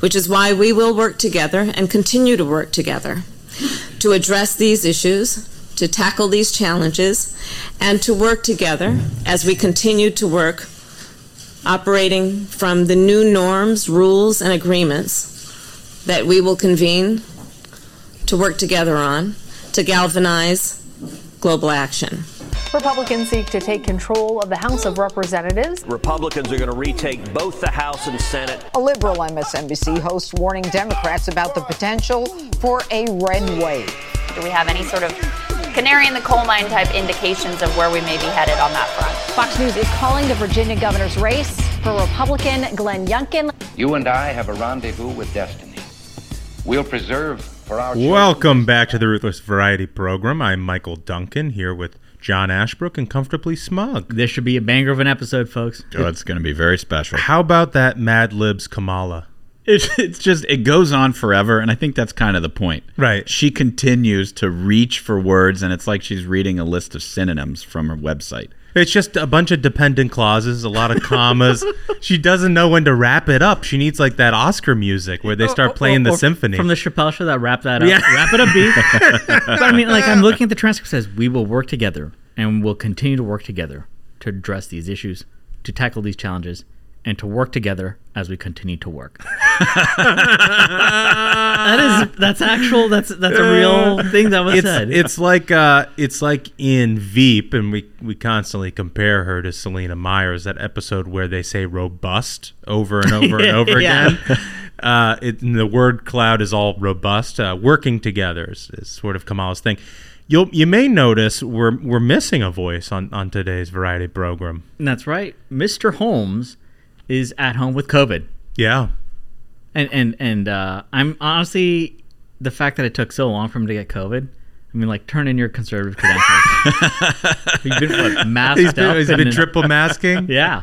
which is why we will work together and continue to work together to address these issues, to tackle these challenges, and to work together as we continue to work operating from the new norms, rules, and agreements that we will convene to work together on to galvanize global action. Republicans seek to take control of the House of Representatives. Republicans are going to retake both the House and Senate. A liberal MSNBC host warning Democrats about the potential for a red wave. Do we have any sort of canary in the coal mine type indications of where we may be headed on that front? Fox News is calling the Virginia governor's race for Republican Glenn Youngkin. You and I have a rendezvous with destiny. We'll preserve for our Welcome back to the Ruthless Variety Program. I'm Michael Duncan here with John Ashbrook and Comfortably Smug. This should be a banger of an episode, folks. Oh, it's going to be very special. How about that Mad Libs Kamala? It, it's just it goes on forever, and I think that's kind of the point. Right. She continues to reach for words, and it's like she's reading a list of synonyms from her website. It's just a bunch of dependent clauses, a lot of commas. she doesn't know when to wrap it up. She needs like that Oscar music where they oh, start oh, playing oh, the symphony. from the Chappelle show that wrap that up. Yeah. Wrap it up, B. but I mean, like I'm looking at the transcript says we will work together and we'll continue to work together to address these issues, to tackle these challenges, and to work together as we continue to work. that is that's actual. That's that's a real thing that was it's, said. it's like uh, it's like in Veep, and we we constantly compare her to Selina Meyers. That episode where they say robust over and over and over Yeah. again. Uh, it, the word cloud is all robust. Uh, working together is, is sort of Kamala's thing. You'll you may notice we're we're missing a voice on on today's variety program. And that's right. Mr. Holmes is at home with COVID. Yeah, And and and uh, I'm honestly the fact that it took so long for him to get COVID. I mean, like turn in your conservative credentials. You've been what, masked he's been, up he's been triple masking. Yeah,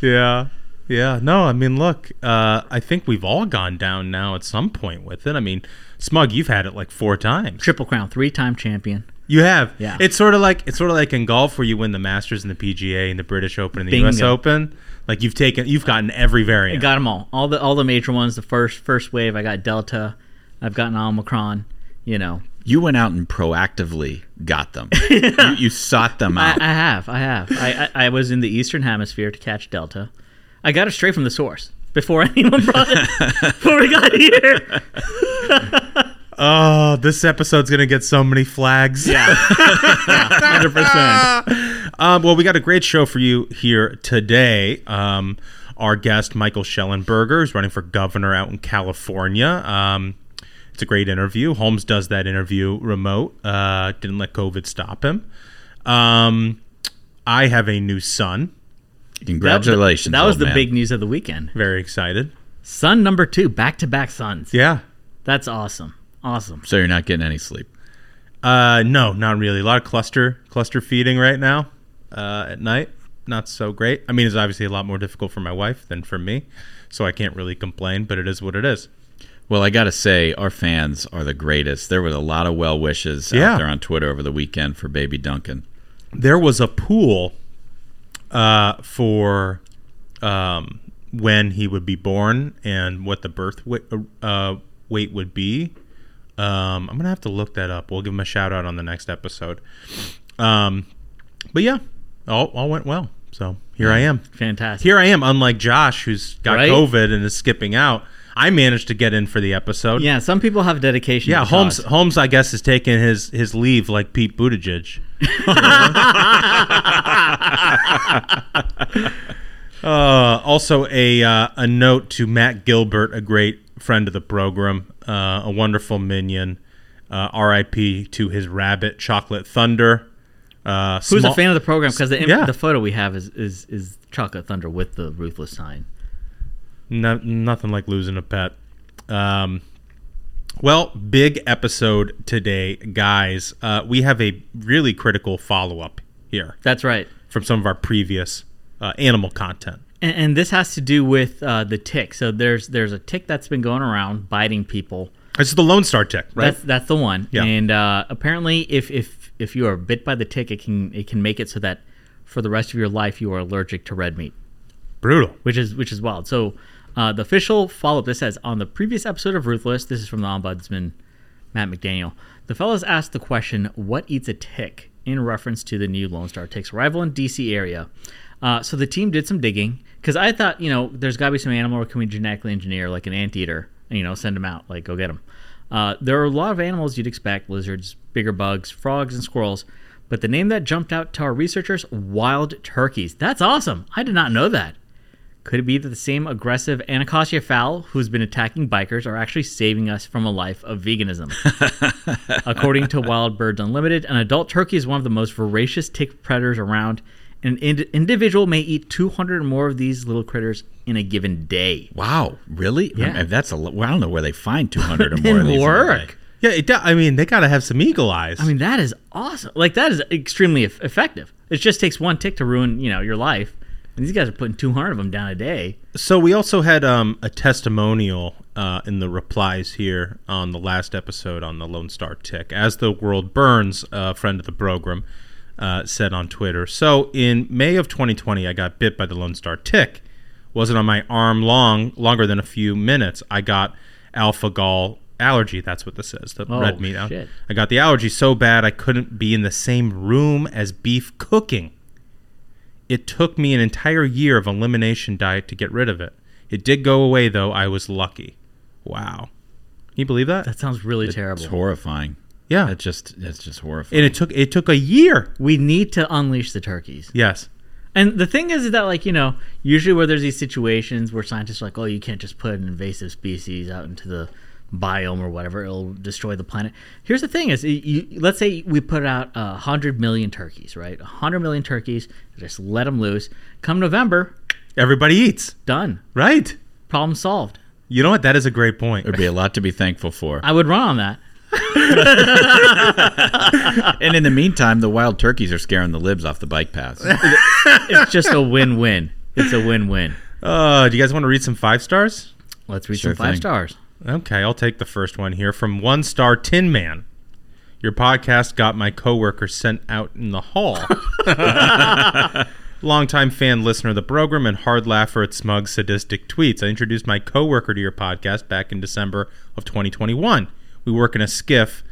Yeah. Yeah. No, I mean, look, uh, I think we've all gone down now at some point with it. I mean, Smug, you've had it like four times. triple crown, three time champion. You have. Yeah. It's sort of like it's sort of like in golf where you win the Masters and the PGA and the British Open and the US Open. Like you've taken you've gotten every I variant. got them all, all the all the major ones. The first first wave, I got Delta. I've gotten Omicron. You know, You went out and proactively got them. you, you sought them out. I have, I have. I, I I was in the Eastern Hemisphere to catch Delta. I got it straight from the source before anyone brought it. before we got here. oh, this episode's gonna get so many flags. Yeah, hundred percent. Um, well, we got a great show for you here today. Um, our guest, Michael Shellenberger, is running for governor out in California. Um, it's a great interview. Holmes does that interview remote. Uh, didn't let COVID stop him. Um, I have a new son. Congratulations. That, was old the man. big news of the weekend. Very excited. Son number two, back to back sons. Yeah. That's awesome. Awesome. So you're not getting any sleep. Uh, no, not really. A lot of cluster cluster feeding right now uh, at night. Not so great. I mean, it's obviously a lot more difficult for my wife than for me, so I can't really complain. But it is what it is. Well, I got to say, our fans are the greatest. There was a lot of well wishes Yeah. out there on Twitter over the weekend for baby Duncan. there was a pool uh, for um, when he would be born and what the birth weight, uh, weight would be. Um, I'm gonna have to look that up. We'll give him a shout out on the next episode. Um, but yeah, all, all went well. So here I am. Fantastic. Here I am. Unlike Josh, who's got Right? COVID and is skipping out, I managed to get in for the episode. Yeah, some people have dedication. Yeah, Holmes. cause. Holmes, I guess, is taking his his leave like Pete Buttigieg. uh, also, a uh, a note to Matt Gilbert, a great friend of the program, uh, a wonderful minion. Uh, R.I.P. to his rabbit, Chocolate Thunder. Uh, Who's small- a fan of the program? Because the, Yeah. the photo we have is, is is Chocolate Thunder with the ruthless sign. No, nothing like losing a pet. Um, well, big episode today, guys. Uh, we have a really critical follow up here That's right. from some of our previous uh, animal content. And, and this has to do with uh, the tick. So there's there's a tick that's been going around biting people. Is the Lone Star tick, right? That's that's the one. Yeah. And uh, apparently, if if if you are bit by the tick, it can it can make it so that for the rest of your life you are allergic to red meat, Brutal. which is which is wild. So Uh, the official follow up this says on the previous episode of Ruthless, this is from the Ombudsman Matt McDaniel. The fellows asked the question, What eats a tick? in reference to the new Lone Star Tick's arrival in DC area. Uh, so the team did some digging because I thought, you know, there's got to be some animal or can we genetically engineer like an anteater, you know, send them out, like go get them. Uh, there are a lot of animals you'd expect lizards, bigger bugs, frogs, and squirrels. But the name that jumped out to our researchers wild turkeys. That's awesome. I did not know that. Could it be that the same aggressive Anacostia fowl who's been attacking bikers are actually saving us from a life of veganism? According to Wild Birds Unlimited, an adult turkey is one of the most voracious tick predators around. An ind- individual may eat 200 or more of these little critters in a given day. Wow, really? Yeah. I mean, that's a. Well, I don't know where they find 200 or more of these. work. Yeah, it, I mean, they got to have some eagle eyes. I mean, that is awesome. Like that is extremely effective. It just takes one tick to ruin, you know, your life. And these guys are putting 200 of them down a day. So we also had um, a testimonial uh, in the replies here on the last episode on the Lone Star Tick, as the world burns. A friend of the program uh, said on Twitter. So in May of 2020, I got bit by the Lone Star Tick. Wasn't on my arm long, longer than a few minutes. I got alpha gal allergy. That's what this says. The Oh, red meat. shit. I got the allergy so bad I couldn't be in the same room as beef cooking. It took me an entire year of elimination diet to get rid of it. It did go away though. I was lucky. Wow. Can you believe that? That sounds really It's terrible. It's horrifying. yeah. It's just it's just horrifying. And it took it took a year. We need to unleash the turkeys. Yes. And the thing is that, like, you know, usually where there's these situations where scientists are like, oh, you can't just put an invasive species out into the biome or whatever, it'll destroy the planet. Here's the thing is, you, you- let's say we put out a 100 million turkeys, right? A 100 million turkeys, just let them loose. Come November, Everybody eats. done. Right. Problem solved. You know what? That is a great point. There'd be a lot to be thankful for. I would run on that. and in the meantime, the wild turkeys are scaring the libs off the bike paths. It's just a win win. It's a win win. Uh, do you guys want to read some five stars? Let's read Sure some five thing. stars. Okay, I'll take the first one here from One Star Tin Man. Your podcast got my coworker sent out in the hall. Longtime fan listener of the program and hard laugher at smug sadistic tweets. I introduced my coworker to your podcast back in December of 2021. We work in a SCIF.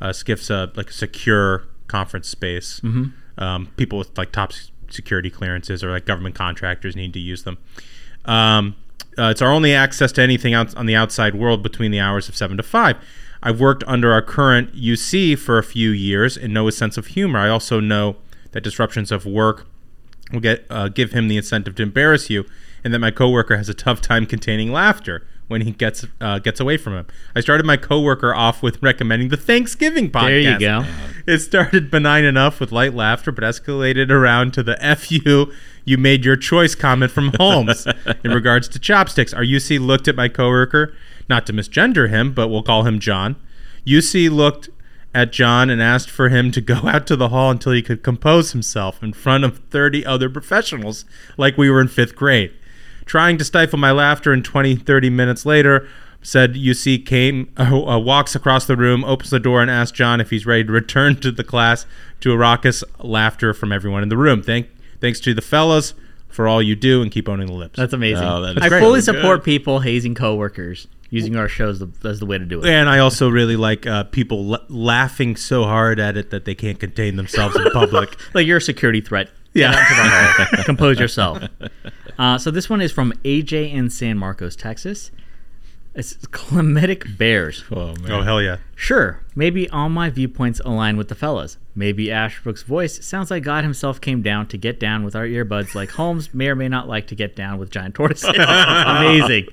Uh, SCIF's a, like a secure conference space. Mm-hmm. Um, people with like top security clearances or like government contractors need to use them. Um, uh, it's our only access to anything out on the outside world between the hours of 7 to 5. I've worked under our current UC for a few years and know his sense of humor. I also know that disruptions of work will get uh, give him the incentive to embarrass you, and that my coworker has a tough time containing laughter when he gets uh, gets away from him. I started my coworker off with recommending the Thanksgiving podcast. There you go. It started benign enough with light laughter, but escalated around to the "f you." You made your choice comment from Holmes in regards to chopsticks. Our UC looked at my coworker, not to misgender him, but we'll call him John. UC looked at John and asked for him to go out to the hall until he could compose himself in front of 30 other professionals, like we were in fifth grade. Trying to stifle my laughter, and 20, 30 minutes later, said UC came, uh, uh, walks across the room, opens the door, and asks John if he's ready to return to the class to a raucous laughter from everyone in the room. Thank, thanks to the fellas for all you do, and keep owning the lips. That's amazing. Oh, that is I great. fully Good. support people hazing coworkers. Using our shows as the way to do it. And I also really like uh, people la- laughing so hard at it that they can't contain themselves in public. Like you're a security threat. Yeah. Get out to the hall. Compose yourself. Uh, so this one is from AJ in San Marcos, Texas. It's Climatic Bears. Oh man. oh hell yeah! Sure, maybe all my viewpoints align with the fellas. Maybe Ashbrook's voice sounds like God himself came down to get down with our earbuds, like Holmes may or may not like to get down with giant tortoises. Amazing.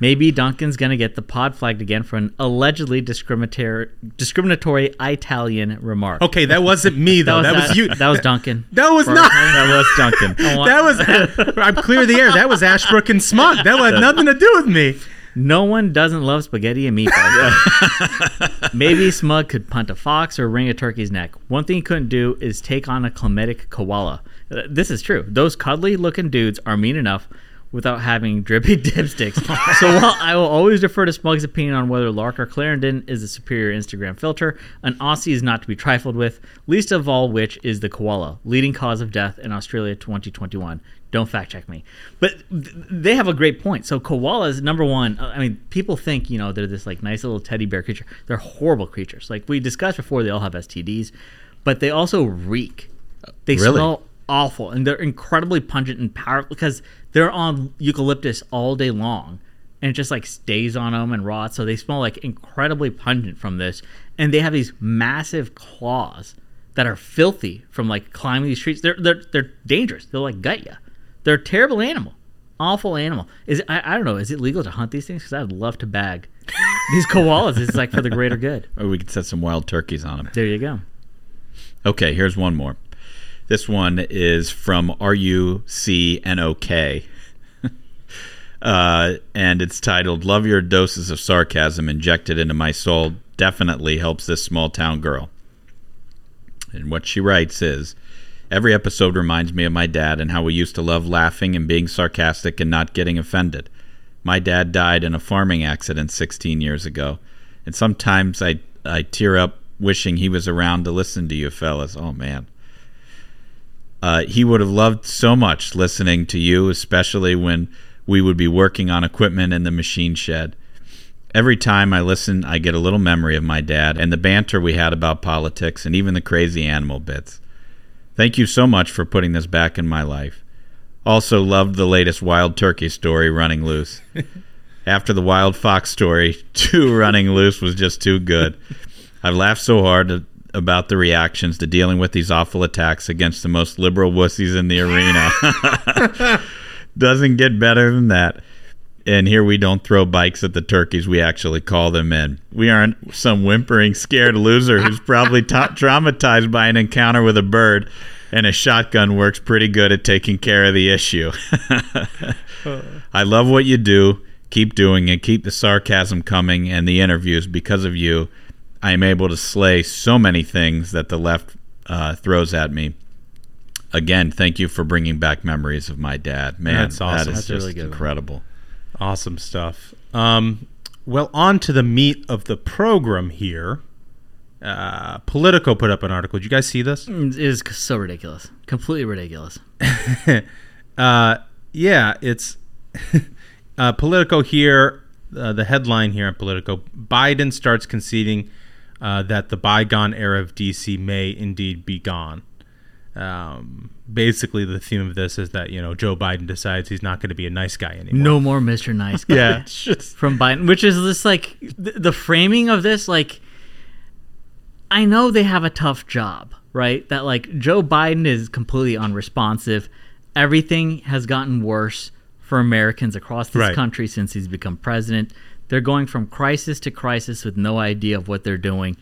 Maybe Duncan's gonna get the pod flagged again for an allegedly discriminatory, discriminatory Italian remark. Okay, that wasn't me though. That was, you. That was Duncan. That was For- not. That was Duncan. That was. I'm clear of the air. That was Ashbrook and Smug. That had nothing to do with me. No one doesn't love spaghetti and meatballs. Maybe Smug could punt a fox or wring a turkey's neck. One thing he couldn't do is take on a climatic koala. Uh, This is true. Those cuddly looking dudes are mean enough without having drippy dipsticks. so while I will always defer to Smug's opinion on whether Lark or Clarendon is a superior Instagram filter, an Aussie is not to be trifled with, least of all which is the koala, leading cause of death in Australia 2021. Don't fact check me. But th- they have a great point. So koalas, number one, uh, I mean, people think you know they're this like nice little teddy bear creature. They're horrible creatures. Like we discussed before, they all have STDs, but they also reek. They Really? smell awful, and they're incredibly pungent and powerful because they're on eucalyptus all day long, and it just like stays on them and rots. So they smell like incredibly pungent from this, and they have these massive claws that are filthy from like climbing these trees. They're they're they're dangerous. They'll like gut you. They're a terrible animal, awful animal. Is it, I I don't know. Is it legal to hunt these things? Because I'd love to bag these koalas. It's like for the greater good. Or we could set some wild turkeys on them. There you go. Okay, here's one more. This one is from R U C N O K. Uh, and it's titled Love Your Doses of Sarcasm Injected into My Soul Definitely Helps This Small Town Girl. And what she writes is Every episode reminds me of my dad and how we used to love laughing and being sarcastic and not getting offended. My dad died in a farming accident 16 years ago, and sometimes I, I tear up wishing he was around to listen to you fellas. Oh, man. Uh, he would have loved so much listening to you, especially when we would be working on equipment in the machine shed. Every time I listen, I get a little memory of my dad and the banter we had about politics and even the crazy animal bits. Thank you so much for putting this back in my life. Also, loved the latest wild turkey story, Running Loose. After the wild fox story, two Running Loose was just too good. I've laughed so hard about the reactions to dealing with these awful attacks against the most liberal wussies in the arena. Doesn't get better than that. And here we don't throw bikes at the turkeys, we actually call them in. We aren't some whimpering, scared loser who's probably ta- traumatized by an encounter with a bird, and a shotgun works pretty good at taking care of the issue. I love what you do. Keep doing it. Keep the sarcasm coming and the interviews. Because of you, I am able to slay so many things that the left uh, throws at me. Again, thank you for bringing back memories of my dad. Man, That's awesome. that is That's just really good. incredible. Awesome stuff. Um, well, on to the meat of the program here. Uh, Politico put up an article. Did you guys see this? It is so ridiculous. Completely ridiculous. Uh, yeah, it's uh, Politico here. Uh, the headline here on Politico: Biden starts conceding uh, that the bygone era of DC may indeed be gone. Um, basically, the theme of this is that you know Joe Biden decides he's not going to be a nice guy anymore. No more Mr. Nice Guy. Yeah, just from Biden, which is this like th- the framing of this. Like, I know they have a tough job, right? That like Joe Biden is completely unresponsive. Everything has gotten worse for Americans across this Right. country since he's become president. They're going from crisis to crisis with no idea of what they're doing.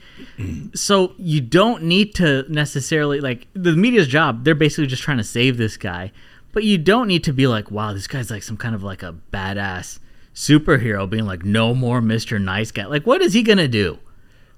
so you don't need to necessarily like the media's job. They're basically just trying to save this guy, but you don't need to be like, wow, this guy's like some kind of like a badass superhero, being like, no more Mister Nice Guy. Like, what is he gonna do?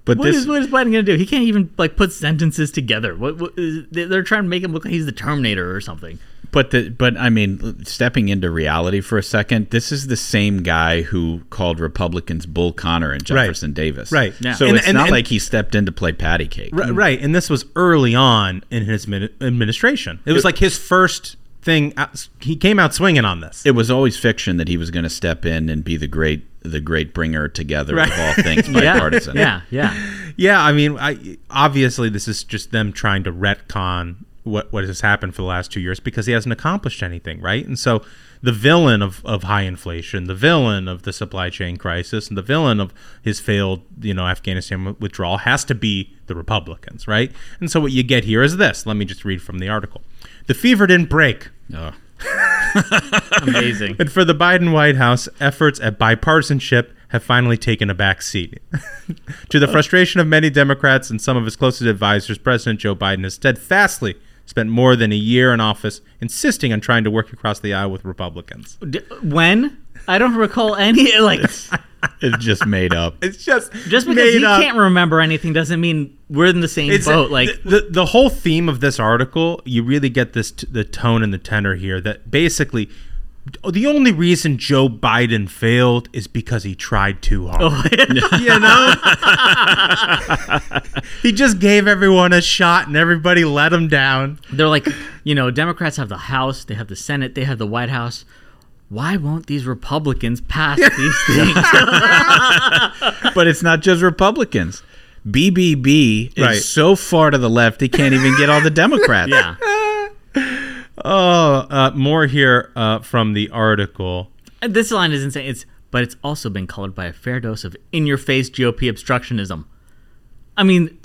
But What this, is what is Biden gonna do? He can't even like put sentences together. What, what is, they- they're trying to make him look like he's the Terminator or something. But the but I mean, stepping into reality for a second, this is the same guy who called Republicans Bull Connor and Right. Jefferson Davis. Right. Yeah. So And- it's and- not and- like he stepped in to play patty cake. Ri- Right, and this was early on in his administration. It was like his first thing. Uh, he came out swinging on this. It was always fiction that he was going to step in and be the great the great bringer together Right. of all things Yeah, bipartisan. yeah, yeah. Yeah, I mean, I, obviously this is just them trying to retcon what what has happened for the last two years because he hasn't accomplished anything, right? And so the villain of, of high inflation, the villain of the supply chain crisis, and the villain of his failed, you know, Afghanistan withdrawal has to be the Republicans, right? And so what you get here is this. Let me just read from the article. The fever didn't break. Oh. Amazing. But for the Biden White House, efforts at bipartisanship have finally taken a back seat. to the frustration of many Democrats and some of his closest advisors, President Joe Biden has steadfastly spent more than a year in office insisting on trying to work across the aisle with Republicans. D- when I don't recall any like It's just made up. It's just just because made he up. can't remember anything doesn't mean we're in the same It's boat. Like the, the the whole theme of this article, you really get this t- the tone and the tenor here that basically the only reason Joe Biden failed is because he tried too hard. Oh, you know? he just gave everyone a shot and everybody let him down. They're like, you know, Democrats have the House, they have the Senate, they have the White House. Why won't these Republicans pass these things? but it's not just Republicans. BBB is so far to the left he can't even get all the Democrats. yeah. Oh, uh, more here uh, from the article. This line is insane. It's but it's also been colored by a fair dose of in-your-face GOP obstructionism. I mean,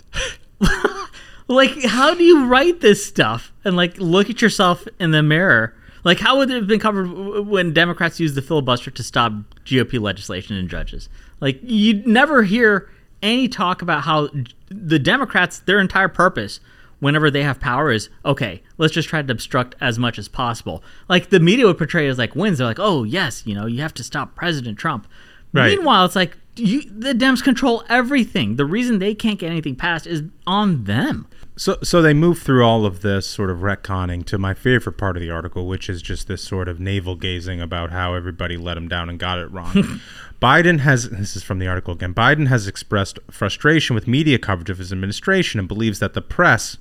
like, how do you write this stuff and like look at yourself in the mirror? Like, how would it have been covered when Democrats used the filibuster to stop GOP legislation and judges? Like, you'd never hear any talk about how the Democrats, their entire purpose, whenever they have power, is okay. Let's just try to obstruct as much as possible. Like the media would portray it as like wins. They're like, oh yes, you know, you have to stop President Trump. Right. Meanwhile, it's like you, the Dems control everything. The reason they can't get anything passed is on them. So, so they move through all of this sort of retconning to my favorite part of the article, which is just this sort of navel gazing about how everybody let him down and got it wrong. Biden has, this is from the article again, Biden has expressed frustration with media coverage of his administration and believes that the press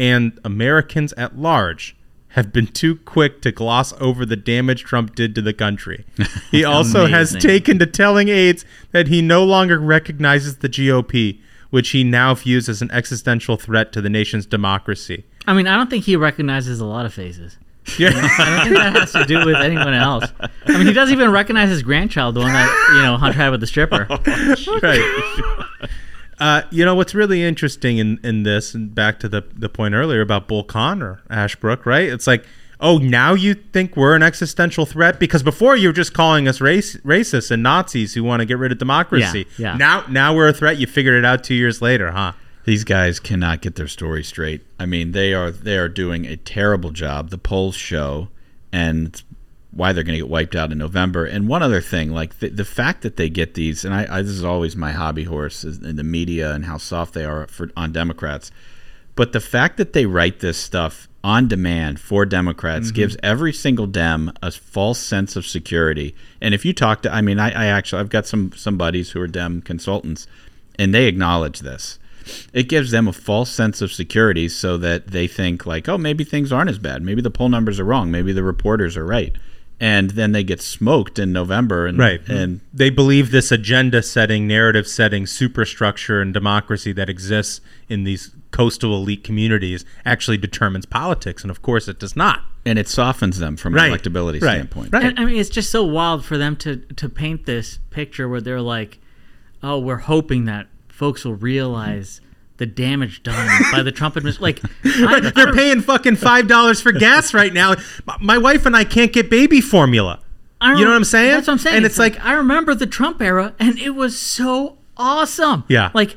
and Americans at large have been too quick to gloss over the damage Trump did to the country. He also has taken to telling aides that he no longer recognizes the GOP, which he now views as an existential threat to the nation's democracy. I mean, I don't think he recognizes a lot of faces. Yeah. I don't think that has to do with anyone else. I mean, he doesn't even recognize his grandchild, the one that you know Hunter had with the stripper. right. Uh, you know what's really interesting in, in this, and back to the the point earlier about Bull Connor, Ashbrook, right? It's like, oh, now you think we're an existential threat because before you were just calling us race racists and Nazis who want to get rid of democracy. Yeah, yeah. Now, now we're a threat. You figured it out two years later, huh? These guys cannot get their story straight. I mean, they are they are doing a terrible job. The polls show, and it's why they're going to get wiped out in November. And one other thing, like the, the fact that they get these, and I, I this is always my hobby horse is in the media and how soft they are for on Democrats. But the fact that they write this stuff on demand for Democrats mm-hmm. gives every single Dem a false sense of security. And if you talk to, I mean, I, I actually I've got some some buddies who are Dem consultants, and they acknowledge this. It gives them a false sense of security, so that they think like, oh, maybe things aren't as bad. Maybe the poll numbers are wrong. Maybe the reporters are right. And then they get smoked in November, and Right. Mm-hmm. and they believe this agenda setting, narrative setting superstructure and democracy that exists in these coastal elite communities actually determines politics. And of course, it does not. and it softens them from Right. an electability Right. standpoint. Right. And, I mean, it's just so wild for them to to paint this picture where they're like, "Oh, we're hoping that folks will realize the damage done by the Trump administration." Like, I, They're paying fucking five dollars for gas right now. My- My wife and I can't get baby formula. I You know what I'm saying? That's what I'm saying. And it's like- I remember the Trump era, and it was so awesome. Yeah. like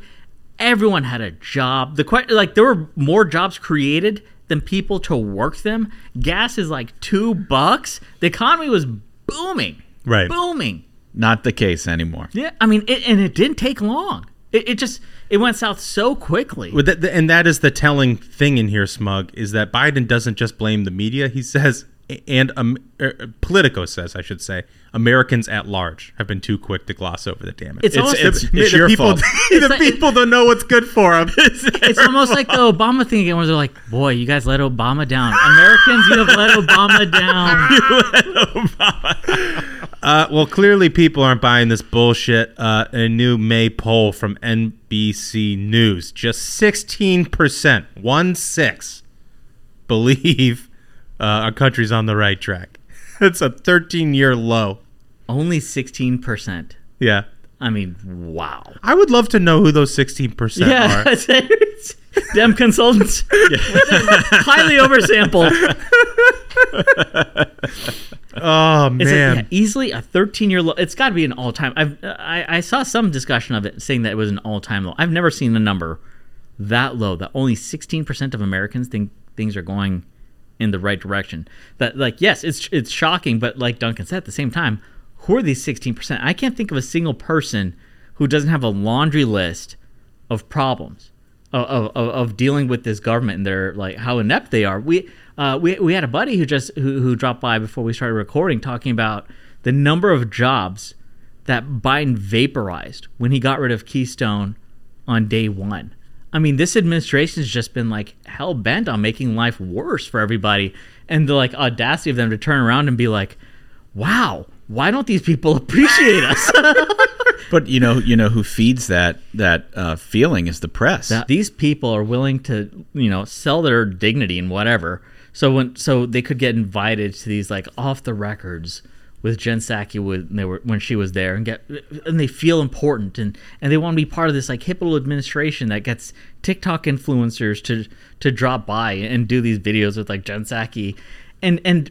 everyone had a job. The que- like there were more jobs created than people to work them. Gas is like two bucks. The economy was booming, Right. booming. Not the case anymore. Yeah, I mean, it, and it didn't take long. It, it just it went south so quickly. That, and that is the telling thing in here, Smug, is that Biden doesn't just blame the media. He says, and um, er, Politico says, I should say, Americans at large have been too quick to gloss over the damage. It's almost- it's- the, it's the your people, fault. the like- people don't know what's good for them. It's almost like the Obama thing again, where they're like, "Boy, you guys let Obama down. Americans, you have let Obama down." Uh, well, clearly people aren't buying this bullshit. Uh, a new May poll from NBC News: just sixteen percent, one six, believe uh, our country's on the right track. It's a thirteen-year low. Only sixteen percent. Yeah, I mean, wow. I would love to know who those sixteen percent Yeah, are. Dem consultants, highly oversampled. Oh It's man, yeah, easily a 13 year low. It's got to be an all time. I've I, I saw some discussion of it saying that it was an all time low. I've never seen a number that low that only 16 percent of Americans think things are going in the right direction. That like yes, it's it's shocking, but like Duncan said, at the same time, who are these 16 percent? I can't think of a single person who doesn't have a laundry list of problems of, of, of dealing with this government and their like how inept they are. We uh, we we had a buddy who just who, who dropped by before we started recording, talking about the number of jobs that Biden vaporized when he got rid of Keystone on day one. I mean, this administration has just been like hell bent on making life worse for everybody, and the like audacity of them to turn around and be like, "Wow, why don't these people appreciate us?" But you know, you know who feeds that that uh, feeling is the press. that these people are willing to you know sell their dignity and whatever so when so they could get invited to these like off the records with Jen Psaki when they were when she was there and get and they feel important and and they want to be part of this like hip administration that gets TikTok influencers to to drop by and do these videos with like Jen Psaki. And and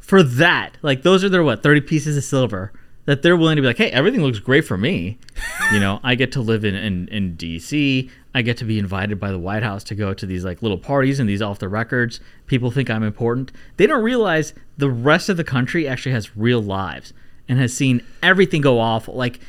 for that like those are their what 30 pieces of silver that they're willing to be like, hey, everything looks great for me. you know, I get to live in, in, in DC. I get to be invited by the White House to go to these like little parties and these off the records. People think I'm important. They don't realize the rest of the country actually has real lives and has seen everything go awful. Like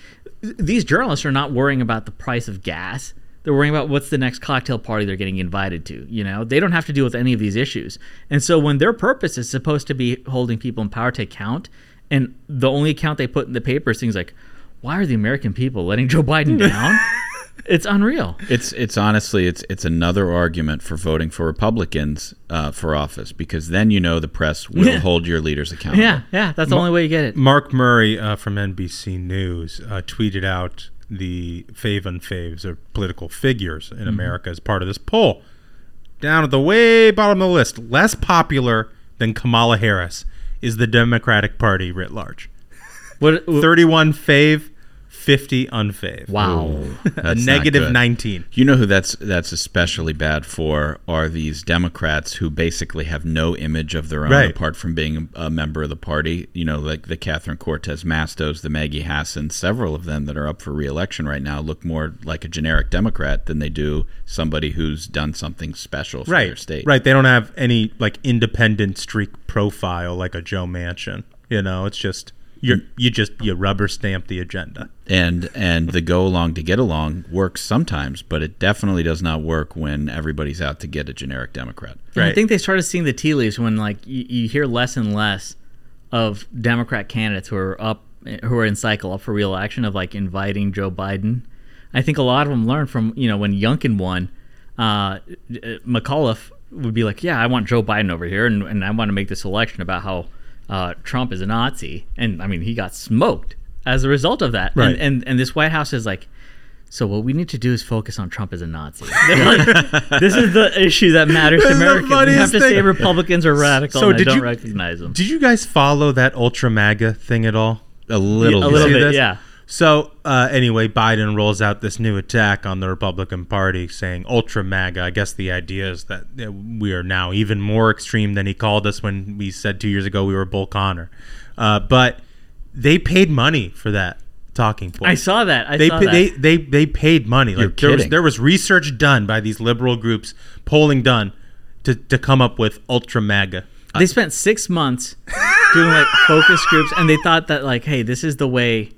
these journalists are not worrying about the price of gas. They're worrying about what's the next cocktail party they're getting invited to. You know, they don't have to deal with any of these issues. And so when their purpose is supposed to be holding people in power to account, and the only account they put in the paper is things like, "Why are the American people letting Joe Biden down?" it's unreal. It's it's honestly it's it's another argument for voting for Republicans uh, for office because then you know the press will Yeah. hold your leaders accountable. Yeah, yeah, that's the only way you get it. Mark Murray uh, from NBC News uh, tweeted out the fave and faves of political figures in America as part of this poll. Down at the way bottom of the list, less popular than Kamala Harris is the Democratic Party writ large. What? 31 fave, 50 unfave. Wow. A That's not negative good. 19. You know who that's that's especially bad for are these Democrats who basically have no image of their own Right. apart from being a member of the party. You know, like the Catherine Cortez Mastos, the Maggie Hassan, several of them that are up for reelection right now look more like a generic Democrat than they do somebody who's done something special for their Right. state. Right. They don't have any like independent streak profile like a Joe Manchin. You know, it's just you you just you rubber stamp the agenda. and and the go along to get along works sometimes, but it definitely does not work when everybody's out to get a generic Democrat. And I think they started seeing the tea leaves when like you, you hear less and less of Democrat candidates who are up who are in cycle up for reelection of like inviting Joe Biden. I think a lot of them learned from you know when Youngkin won, uh, McAuliffe would be like, yeah, I want Joe Biden over here, and, and I want to make this election about how uh, Trump is a Nazi, and I mean he got smoked as a result of that, Right. and, and and this White House is like. So what we need to do is focus on Trump as a Nazi. This is the issue that matters to Americans. We have to say. Republicans are radical, So and I did don't you- recognize them. Did you guys follow that ultra MAGA thing at all? A little, a bit. little bit, this? yeah. So uh, anyway, Biden rolls out this new attack on the Republican Party, saying ultra MAGA. I guess the idea is that we are now even more extreme than he called us when we said two years ago we were Bull Connor. Uh, but they paid money for that talking point. I saw that. I they, saw pa- that. they they they paid money. You're Like there was kidding. there was research done by these liberal groups, polling done to to come up with ultra MAGA. They spent six months doing like focus groups, and they thought that like, hey, this is the way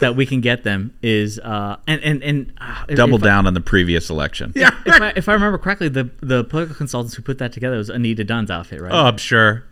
that we can get them is uh and and and uh, Double if I- down on the previous election. Yeah. if I, if I remember correctly, the the political consultants who put that together was Anita Dunn's outfit, right? Oh, I'm sure.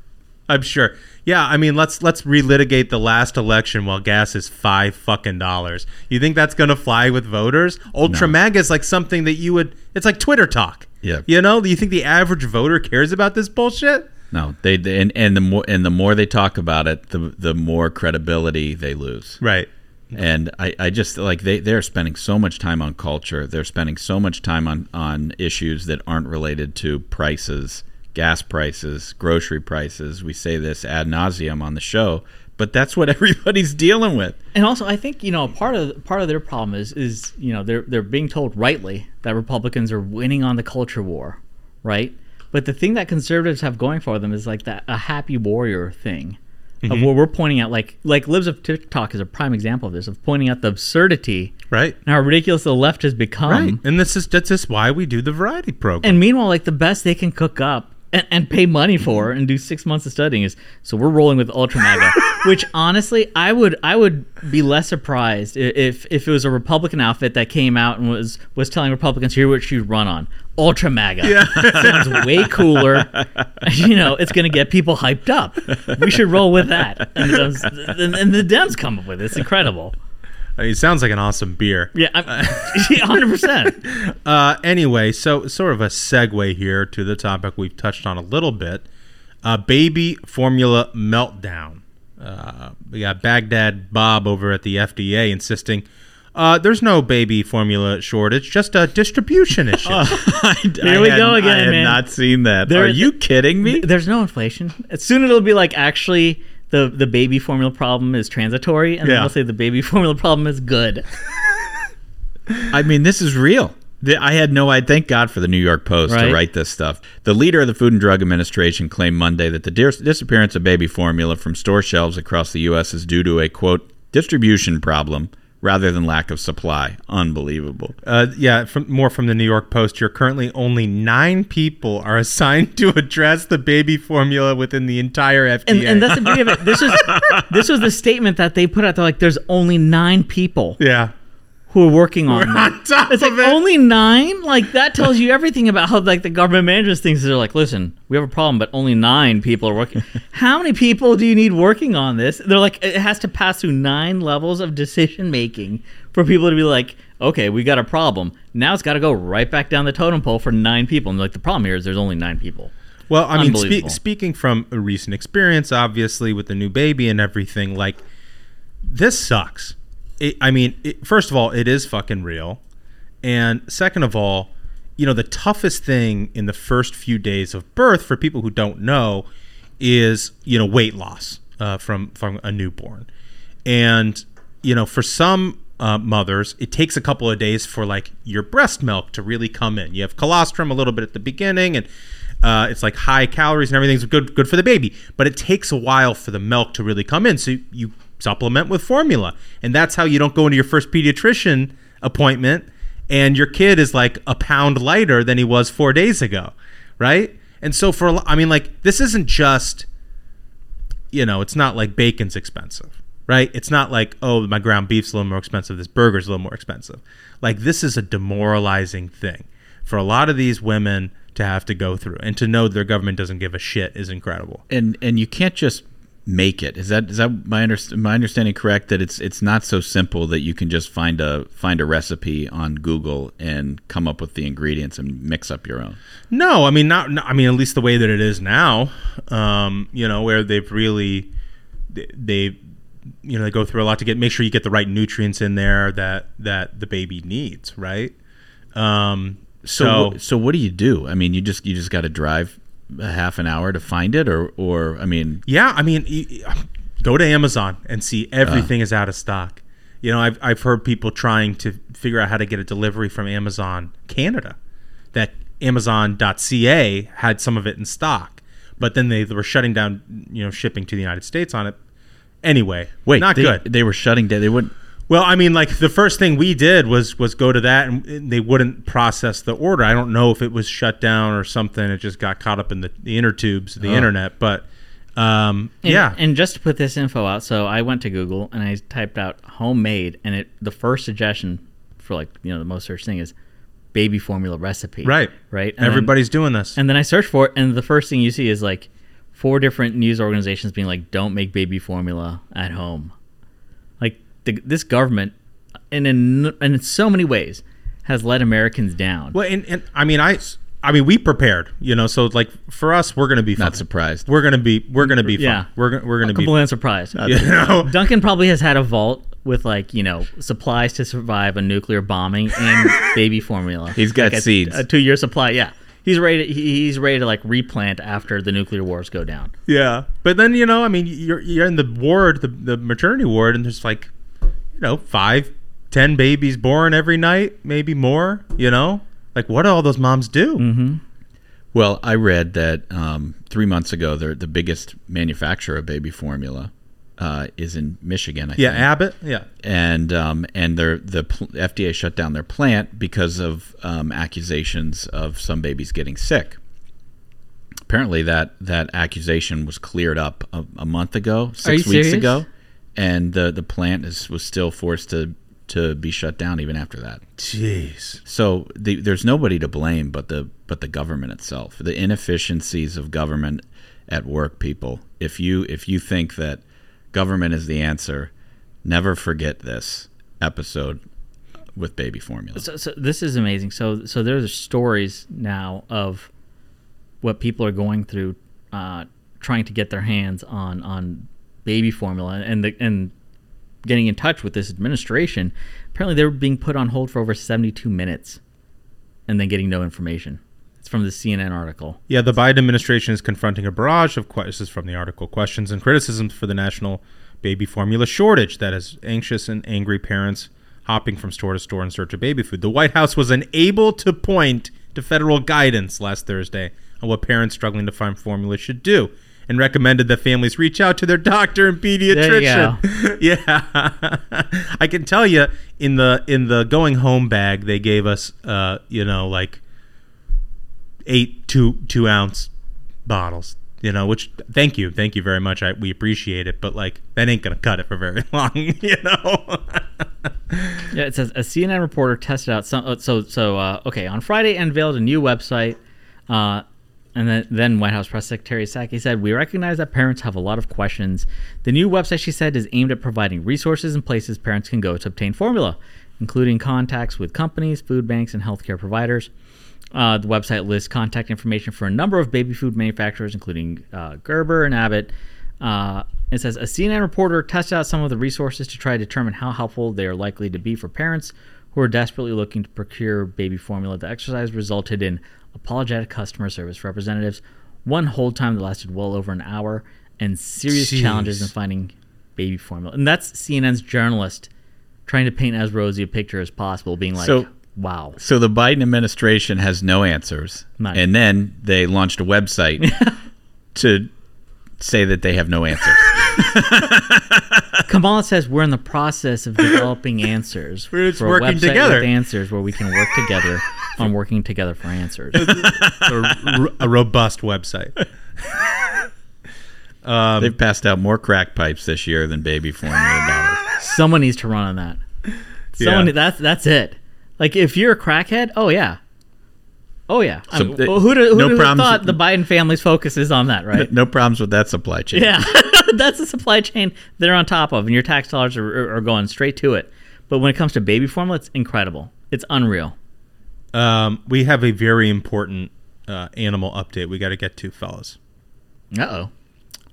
I'm sure. Yeah, I mean, let's let's relitigate the last election while gas is five fucking dollars. You think that's gonna fly with voters? Ultra MAGA is like something that you would. It's like Twitter talk. Yeah. You know? Do you think the average voter cares about this bullshit? No, they, they and, and the more and the more they talk about it, the the more credibility they lose. Right. And I, I just like they, they're spending so much time on culture. They're spending so much time on, on issues that aren't related to prices, gas prices, grocery prices. We say this ad nauseum on the show, but that's what everybody's dealing with. And also, I think you know part of part of their problem is is you know they're they're being told rightly that Republicans are winning on the culture war, right? But the thing that conservatives have going for them is like that a happy warrior thing, of mm-hmm. where we're pointing out like like libs of TikTok is a prime example of this of pointing out the absurdity Right. and how ridiculous the left has become. Right. And this is that's just why we do the variety program. And meanwhile, like the best they can cook up and, and pay money for and do six months of studying is so we're rolling with Ultra MAGA, which honestly I would I would be less surprised if if it was a Republican outfit that came out and was was telling Republicans here what you run on Ultra MAGA. Yeah. sounds way cooler. you know, it's going to get people hyped up. We should roll with that. And the Dems, and, and the Dems come up with it. It's incredible. I mean, it sounds like an awesome beer. Yeah, hundred percent. Uh, anyway, so sort of a segue here to the topic we've touched on a little bit. Uh, baby formula meltdown. Uh, we got Baghdad Bob over at the FDA insisting uh, there's no baby formula shortage, just a distribution issue. Here we I go again, I had man. not seen that. There- Are you kidding me? There's no inflation. Soon it'll be like actually the the baby formula problem is transitory, and Yeah. then they'll say the baby formula problem is good. I mean, this is real. I had no idea. Thank God for the New York Post Right. to write this stuff. The leader of the Food and Drug Administration claimed Monday that the disappearance of baby formula from store shelves across the U.S. is due to a quote distribution problem rather than lack of supply. Unbelievable. Uh, yeah, from, more from the New York Post. You're currently only nine people are assigned to address the baby formula within the entire FDA. And, and that's the beauty of it. This was this was the statement that they put out. They're like, "There's only nine people yeah. Who are working on We're on top It's like it. only nine. Like that tells you everything about how like the government manages things. They're like, listen, we have a problem, but only nine people are working. how many people do you need working on this? They're like, it has to pass through nine levels of decision making for people to be like, okay, we got a problem. Now it's got to go right back down the totem pole for nine people. And like the problem here is there's only nine people. Well, I mean, spe- speaking from a recent experience, obviously with the new baby and everything, like this sucks. It, I mean, it, first of all, it is fucking real, and second of all, you know, the toughest thing in the first few days of birth for people who don't know is you know weight loss uh, from from a newborn, and you know, for some uh, mothers, it takes a couple of days for like your breast milk to really come in. You have colostrum a little bit at the beginning, and uh, it's like high calories and everything's good good for the baby. But it takes a while for the milk to really come in. So you supplement with formula, and that's how you don't go into your first pediatrician appointment and your kid is like a pound lighter than he was four days ago, right? And so for I mean, like this isn't just you know, it's not like bacon's expensive, right? It's not like, oh, my ground beef's a little more expensive, this burger's a little more expensive. Like, this is a demoralizing thing for a lot of these women to have to go through. And to know their government doesn't give a shit is incredible. and and you can't just make it. Is that is that my underst- my understanding correct that it's it's not so simple that you can just find a find a recipe on Google and come up with the ingredients and mix up your own. No, I mean, not, no- I mean, at least the way that it is now, um, you know, where they've really, they, they, you know, they go through a lot to get, make sure you get the right nutrients in there that, that the baby needs, right? Um, So so, wh- so what do you do? I mean, you just you just got to drive a half an hour to find it, or or I mean, Yeah, I mean, go to Amazon and see everything uh. is out of stock. You know, I've I've heard people trying to figure out how to get a delivery from Amazon Canada. That Amazon.ca had some of it in stock, but then they were shutting down, you know, shipping to the United States on it. Anyway, wait, not they, good. They were shutting down. They wouldn't. Well, I mean, like the first thing we did was was go to that, and they wouldn't process the order. I don't know if it was shut down or something. It just got caught up in the, the inner tubes, of the Oh. internet. But um, And, yeah, And just to put this info out, so I went to Google and I typed out homemade, and it the first suggestion for like you know the most searched thing is baby formula recipe. Right. Right. And then- Everybody's doing this. and then I search for it, and the first thing you see is like four different news organizations being like, "Don't make baby formula at home." Like the, this government, and in and in so many ways, has let Americans down. Well, and, and I mean, I, I mean, we prepared, you know. So like for us, we're gonna be Not surprised. We're gonna be, we're gonna be fine. Yeah. We're gonna, we're gonna be. completely unsurprised. You know, Duncan probably has had a vault with like you know supplies to survive a nuclear bombing and baby formula. He's got Like seeds. a two year supply. Yeah, he's ready. To, he's ready to like replant after the nuclear wars go down. yeah. But then you know, I mean, you're you're in the ward, the the maternity ward, and there's like, you know, five, ten babies born every night, maybe more. You know, like what do all those moms do? Mm-hmm. Well, I read that um, three months ago, they're the biggest manufacturer of baby formula uh, is in Michigan. I Yeah, think. Abbott. Yeah, and um, and their the pl- FDA shut down their plant because of um, accusations of some babies getting sick. apparently that that accusation was cleared up a, a month ago, six Are you weeks serious? ago, and the the plant is was still forced to to be shut down even after that. Jeez. So the, there's nobody to blame but the but the government itself. The inefficiencies of government at work, people. If you if you think that government is the answer, never forget this episode with baby formula. So, so this is amazing. So so there's stories now of what people are going through, uh, trying to get their hands on on baby formula, and the and getting in touch with this administration. Apparently, they were being put on hold for over 72 minutes, and then getting no information. It's from the CNN article. Yeah, the Biden administration is confronting a barrage of questions from the article questions and criticisms for the national baby formula shortage that has anxious and angry parents hopping from store to store in search of baby food. The White House was unable to point to federal guidance last Thursday on what parents struggling to find formula should do and recommended that families reach out to their doctor and pediatrician. yeah. I can tell you in the in the going home bag they gave us uh, you know, like eight two two ounce bottles. You know, which thank you, thank you very much. I we appreciate it, but like that ain't gonna cut it for very long. You know. Yeah, it says a CNN reporter tested out some. uh, So so uh, okay, on Friday unveiled a new website, uh, and then then White House Press Secretary Psaki said we recognize that parents have a lot of questions. The new website, she said, is aimed at providing resources and places parents can go to obtain formula, including contacts with companies, food banks, and healthcare providers. Uh, the website lists contact information for a number of baby food manufacturers, including uh, Gerber and Abbott. Uh, it says a CNN reporter tested out some of the resources to try to determine how helpful they are likely to be for parents who are desperately looking to procure baby formula. The exercise resulted in apologetic customer service representatives, one hold time that lasted well over an hour, and serious Jeez. challenges in finding baby formula. And that's CNN's journalist trying to paint as rosy a picture as possible, being like, So- "Wow." So the Biden administration has no answers, None. and then they launched a website to say that they have no answers. Kamala says we're in the process of developing answers We're just for a working together. with answers where we can work together on working together for answers. a, a robust website. Um, They've passed out more crack pipes this year than baby formula bottles. Someone needs to run on that. Someone Yeah. that's that's it. Like if you're a crackhead, oh yeah. Oh yeah. I mean, well, who'd, who'd no have problems thought with- the Biden family's focus is on that, right? No problems with that supply chain. Yeah, that's the supply chain they're on top of, and your tax dollars are, are going straight to it. But when it comes to baby formula, it's incredible. It's unreal. Um, we have a very important uh, animal update we got to get to, fellas. Uh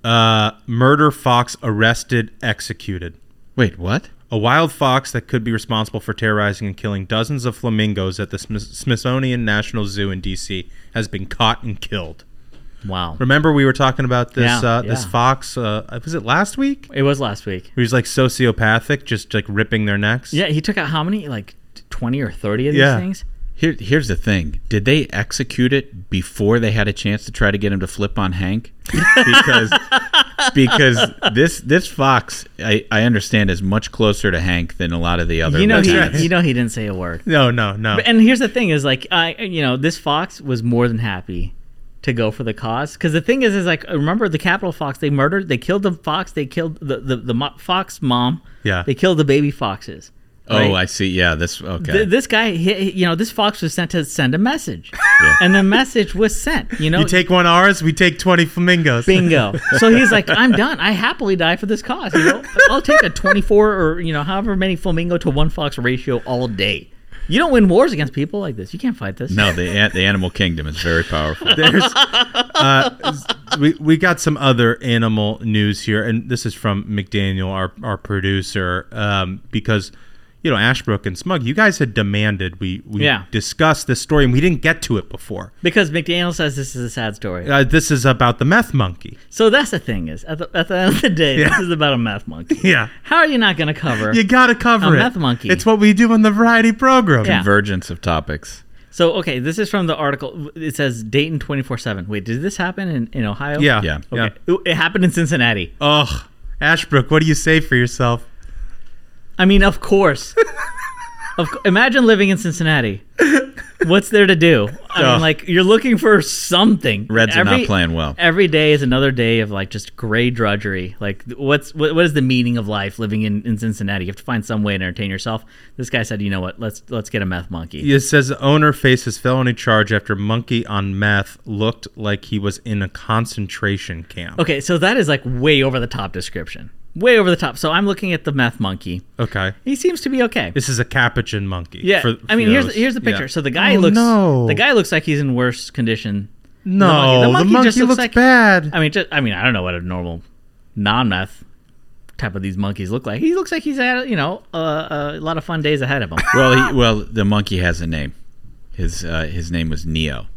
oh. Uh, murder fox arrested, executed. Wait, what? A wild fox that could be responsible for terrorizing and killing dozens of flamingos at the Smithsonian National Zoo in D.C. has been caught and killed. Wow. Remember, we were talking about this Yeah, uh, this fox. Uh, was it last week? It was last week. He was like sociopathic, just like ripping their necks. Yeah, he took out how many? Like twenty or thirty of these Yeah. things. Here, here's the thing. Did they execute it before they had a chance to try to get him to flip on Hank? Because because this this fox, I, I understand, is much closer to Hank than a lot of the other. You know, he, lieutenants. you know, he didn't say a word. No, no, no. But- And here's the thing: is like, I, you know, this fox was more than happy to go for the cause because the thing is, is like, remember the Capitol fox? They murdered, they killed the fox, they killed the the, the mo- fox mom. Yeah. they killed the baby foxes. Oh. I see. Yeah, this okay. Th- this guy, he, you know, this fox was sent to send a message, Yeah. and the message was sent. You know, you take one ours, we take twenty flamingos. Bingo. So he's like, I'm done. I happily die for this cause. You know, I'll take a 24 or you know, however many flamingo to one fox ratio all day. You don't win wars against people like this. You can't fight this. no, the an- the animal kingdom is very powerful. There's, uh, we we got some other animal news here, and this is from McDaniel, our our producer, um, because you know Ashbrook and Smug, you guys had demanded we we Yeah. discuss this story, and we didn't get to it before. Because McDaniel says this is a sad story. Uh, this is about the meth monkey. So that's the thing is, at the, at the end of the day, Yeah. this is about a meth monkey. Yeah. How are you not going to cover? You got to cover A it. meth monkey. It's what we do on the variety program. Yeah. Convergence of topics. So okay, this is from the article. It says Dayton 24/7. Wait, did this happen in, in Ohio? Yeah. Yeah. Okay. It- It happened in Cincinnati. Ugh, Ashbrook, what do you say for yourself? I mean, of course. of co- imagine living in Cincinnati. What's there to do? I Oh. mean, like you're looking for something. Reds are not playing well. Every day is another day of like just gray drudgery. Like, what's what, what is the meaning of life living in, in Cincinnati? You have to find some way to entertain yourself. This guy said, you know what? Let's let's get a meth monkey. It says the owner faces felony charge after monkey on meth looked like he was in a concentration camp. Okay, so that is like way over the top description. Way over the top. So I'm looking at the meth monkey. Okay. He seems to be okay. This is a capuchin monkey. Yeah, for- I mean, here's those- here's the yeah. picture. So the guy Oh, looks no. the guy looks like he's in worse condition. No, the monkey, just looks, like bad. I mean, just, I mean, I don't know what a normal non-meth type of these monkeys look like. He looks like he's had you know uh, a lot of fun days ahead of him. Well, he, well, the monkey has a name. His uh, his name was Neo,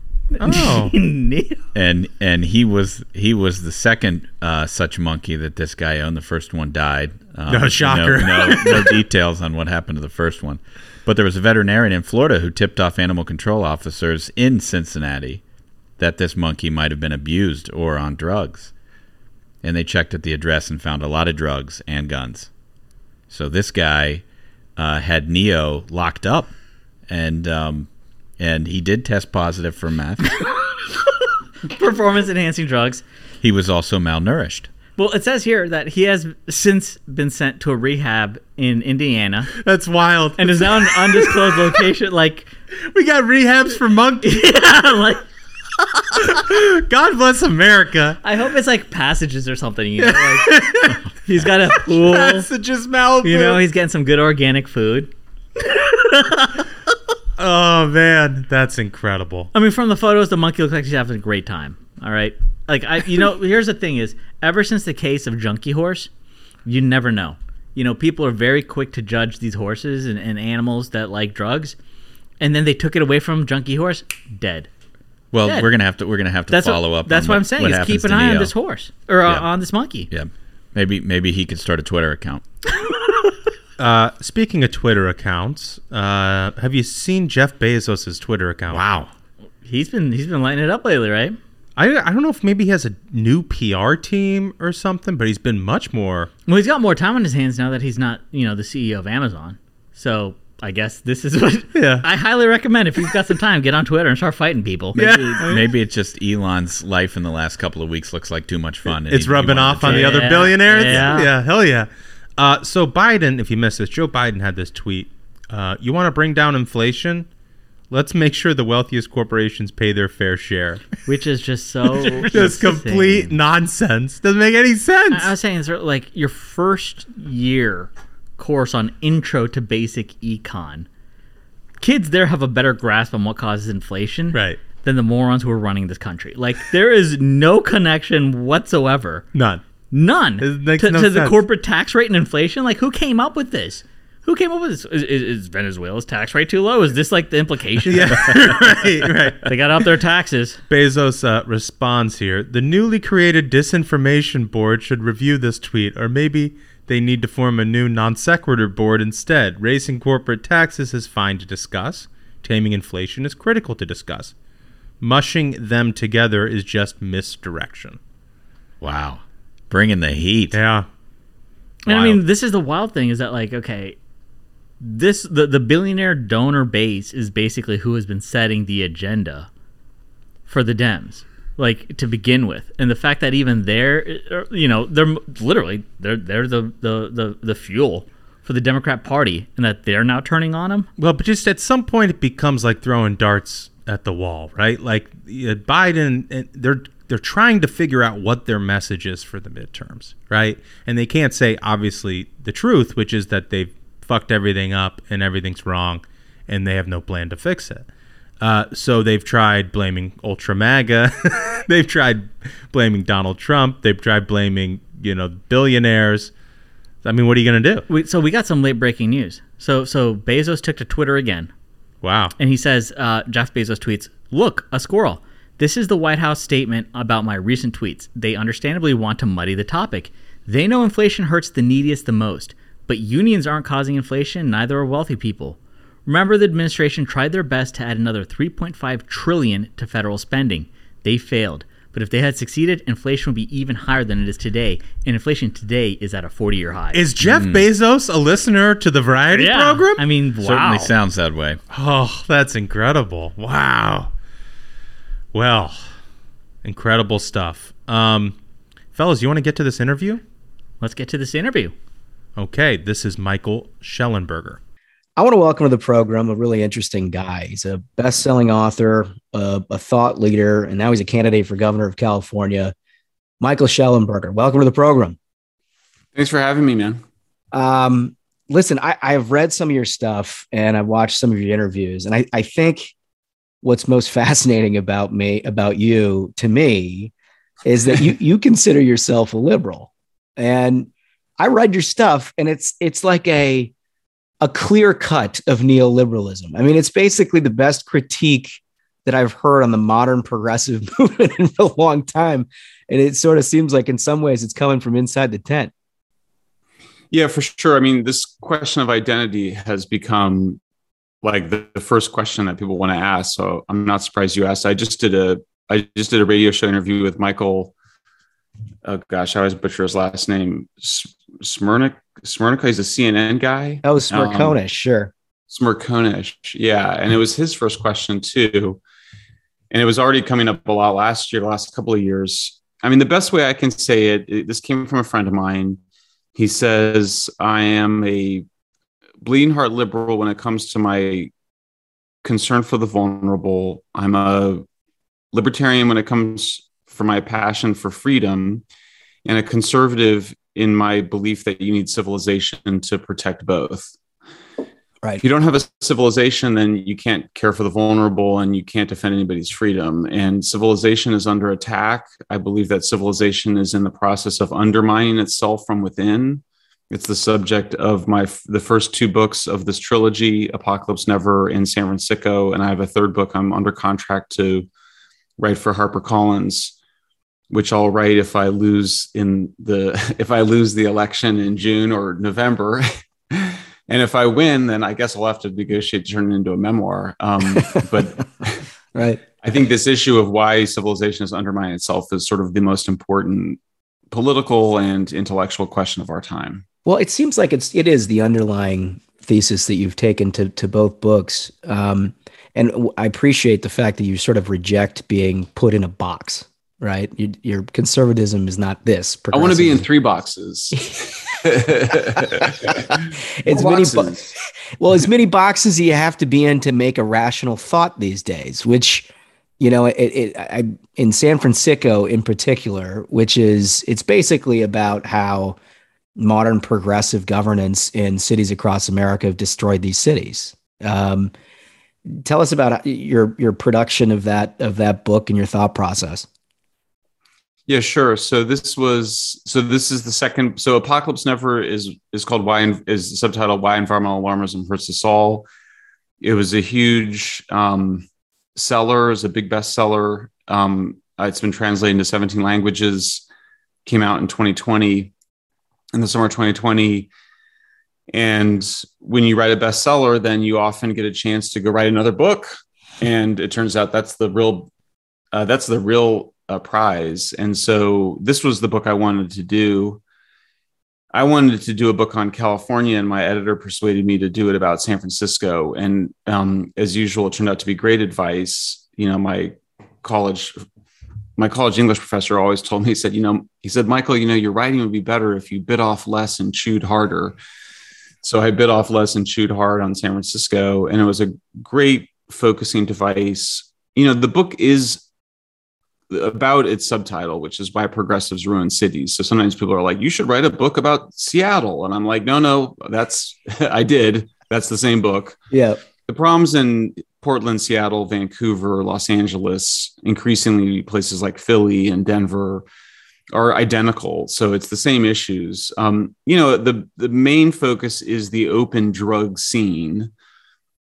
oh, and and he was he was the second uh, such monkey that this guy owned. The first one died. Um, Oh, shocker. No, no, no details on what happened to the first one. But there was a veterinarian in Florida who tipped off animal control officers in Cincinnati that this monkey might have been abused or on drugs. And they checked at the address and found a lot of drugs and guns. So this guy uh, had Neo locked up, and um, and he did test positive for meth. Performance enhancing drugs. he was also malnourished. Well, it says here that he has since been sent to a rehab in Indiana that's wild. and is now in an undisclosed location. Like, we got rehabs for monkeys. yeah, like God bless America. I hope it's like passages or something. You know, like he's got a pool. Passages Malibu. You know, he's getting some good organic food. Oh man, that's incredible. I mean, from the photos, the monkey looks like he's having a great time. All right, like I, you know, here's the thing: is ever since the case of Junkie Horse, you never know. You know, people are very quick to judge these horses and, and animals that like drugs, and then they took it away from Junkie Horse, dead. Well, Dead. we're gonna have to we're gonna have to That's follow what, up. That's on what what I'm saying. what Is keep an to eye on this horse or uh, on this monkey. Yeah, maybe maybe he could start a Twitter account. Uh, speaking of Twitter accounts, uh, have you seen Jeff Bezos' Twitter account? Wow. He's been he's been lighting it up lately, right? I, I don't know if maybe he has a new PR team or something, but he's been much more. Well, he's got more time on his hands now that he's not, you know, the CEO of Amazon. So I guess this is what Yeah. I highly recommend. If you've got some time, get on Twitter and start fighting people. Maybe, maybe it's just Elon's life in the last couple of weeks looks like too much fun. and It's he- he rubbing wanted off on the other billionaires. yeah. yeah, hell yeah. Uh, so Biden, if you missed this, Joe Biden had this tweet. Uh, you want to bring down inflation? Let's make sure the wealthiest corporations pay their fair share. which is just so Just complete nonsense. Doesn't make any sense. I was saying, of like your first year course on Intro to Basic Econ. Kids there have a better grasp on what causes inflation, Right. Than the morons who are running this country. Like there is no connection whatsoever None. None to, no to the corporate tax rate and inflation. Like, who came up with this? Who came up with this? Is, is, is Venezuela's tax rate too low? Is this like the implication? Yeah, right, right. they got up their taxes. Bezos uh, responds here. The newly created disinformation board should review this tweet, or maybe they need to form a new non sequitur board instead. Raising corporate taxes is fine to discuss. Taming inflation is critical to discuss. Mushing them together is just misdirection. Wow, bringing the heat. Yeah. And I mean, this is the wild thing is that like, okay, this the the billionaire donor base is basically who has been setting the agenda for the Dems, like to begin with, and the fact that even they're, uh, you know, they're literally they're they're the the the, the fuel for the Democrat Party, and that they're now turning on them. Well, but just at some point, it becomes like throwing darts at the wall, right? Like uh, Biden, and they're they're trying to figure out what their message is for the midterms, right? And they can't say obviously the truth, which is that they've fucked everything up and everything's wrong, and they have no plan to fix it. Uh, so they've tried blaming Ultra MAGA, they've tried blaming Donald Trump, they've tried blaming you know billionaires. I mean, what are you gonna do? We, so we got some late breaking news. So so Bezos took to Twitter again. Wow. And he says, uh, Jeff Bezos tweets, Look, a squirrel. This is the White House statement about my recent tweets. They understandably want to muddy the topic. They know inflation hurts the neediest the most, but unions aren't causing inflation, neither are wealthy people. Remember the administration tried their best to add another 3.5 trillion to federal spending. They failed. But if they had succeeded, inflation would be even higher than it is today. And inflation today is at a 40 year high. Is Jeff mm. Bezos a listener to the Variety yeah. program? I mean, wow. Certainly sounds that way. Oh, that's incredible. Wow. Well, incredible stuff. Um, fellas, you want to get to this interview? Let's get to this interview. Okay, this is Michael Shellenberger. I want to welcome to the program a really interesting guy. He's a best-selling author, a, a thought leader, and now he's a candidate for governor of California. Michael Shellenberger, welcome to the program. Thanks for having me, man. Um, listen, I, I've read some of your stuff and I've watched some of your interviews, and I, I think what's most fascinating about me, about you, to me, is that you you consider yourself a liberal, and I read your stuff, and it's it's like a a clear cut of neoliberalism. I mean, it's basically the best critique that I've heard on the modern progressive movement in a long time. And it sort of seems like in some ways it's coming from inside the tent. Yeah, for sure. I mean, this question of identity has become like the, the first question that people want to ask. So I'm not surprised you asked. I just did a I just did a radio show interview with Michael. Oh gosh, I always butcher his last name. Smirnik. Smirnik. He's a CNN guy. Oh, Smerconish, um, sure. Smerconish, yeah. And it was his first question too. And it was already coming up a lot last year, last couple of years. I mean, the best way I can say it, it this came from a friend of mine. He says, I am a bleeding heart liberal when it comes to my concern for the vulnerable. I'm a libertarian when it comes for my passion for freedom and a conservative in my belief that you need civilization to protect both. Right. If you don't have a civilization, then you can't care for the vulnerable and you can't defend anybody's freedom. And civilization is under attack. I believe that civilization is in the process of undermining itself from within. It's the subject of my the first two books of this trilogy, Apocalypse Never in San Fransicko, and I have a third book I'm under contract to write for HarperCollins which I'll write if I lose in the if I lose the election in June or November. and if I win, then I guess I'll have to negotiate to turn it into a memoir. Um, but right, I think this issue of why civilization is undermining itself is sort of the most important political and intellectual question of our time. Well, it seems like it's it is the underlying thesis that you've taken to to both books. Um, and I appreciate the fact that you sort of reject being put in a box right? You, your conservatism is not this. I want to be in three boxes. it's many bo- well, as many boxes you have to be in to make a rational thought these days, which you know, it, it I, in San Fransicko in particular, which is it's basically about how modern progressive governance in cities across America have destroyed these cities. Um, tell us about your your production of that of that book and your thought process. Yeah, sure. So this was so this is the second. So Apocalypse Never is is called Why is subtitled Why Environmental Alarmism Hurts Us All. It was a huge um, seller, is a big bestseller. Um, it's been translated into 17 languages. Came out in 2020, in the summer of 2020. And when you write a bestseller, then you often get a chance to go write another book. And it turns out that's the real uh, that's the real a prize. And so this was the book I wanted to do. I wanted to do a book on California, and my editor persuaded me to do it about San Francisco. And um, as usual, it turned out to be great advice. You know, my college, my college English professor always told me, he said, you know, he said, Michael, you know, your writing would be better if you bit off less and chewed harder. So I bit off less and chewed hard on San Francisco, and it was a great focusing device. You know, the book is about its subtitle, which is why progressives ruin cities. So sometimes people are like, you should write a book about Seattle. And I'm like, no, no, that's, I did. That's the same book. Yeah. The problems in Portland, Seattle, Vancouver, Los Angeles, increasingly places like Philly and Denver are identical. So it's the same issues. Um, you know, the, the main focus is the open drug scene,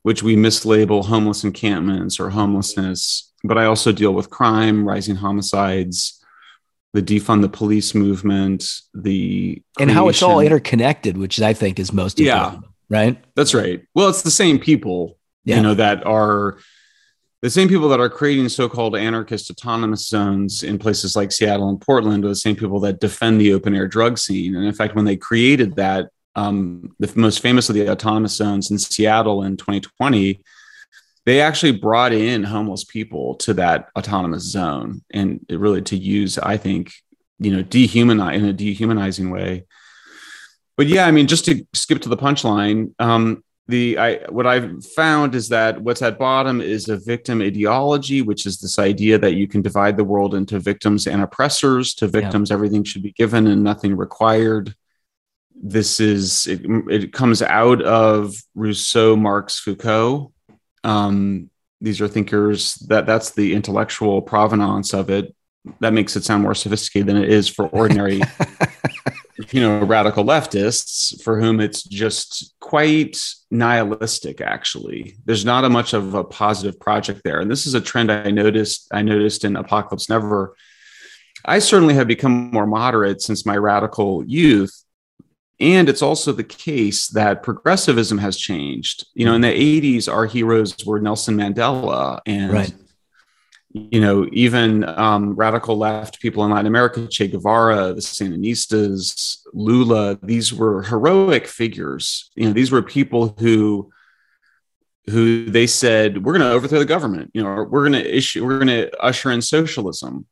which we mislabel homeless encampments or homelessness but I also deal with crime, rising homicides, the defund the police movement, the and how it's all interconnected, which I think is most important. Yeah, right. That's right. Well, it's the same people, yeah. you know, that are the same people that are creating so-called anarchist autonomous zones in places like Seattle and Portland are the same people that defend the open air drug scene. And in fact, when they created that, um, the most famous of the autonomous zones in Seattle in 2020, they actually brought in homeless people to that autonomous zone and really to use, I think, you know, dehumanize in a dehumanizing way. But yeah, I mean, just to skip to the punchline, um, the I what I've found is that what's at bottom is a victim ideology, which is this idea that you can divide the world into victims and oppressors. To victims, yeah. everything should be given and nothing required. This is it, it comes out of Rousseau, Marx, Foucault. Um, these are thinkers that that's the intellectual provenance of it. That makes it sound more sophisticated than it is for ordinary you know radical leftists for whom it's just quite nihilistic actually. There's not a much of a positive project there. And this is a trend i noticed i noticed in apocalypse never. I certainly have become more moderate since my radical youth. And it's also the case that progressivism has changed. You know in the 80s our heroes were nelson mandela and right you know, even um, radical left people in Latin America, Che Guevara, the Sandinistas, Lula, these were heroic figures. You know, these were people who who they said we're going to overthrow the government. You know, we're going to issue, we're going to usher in socialism.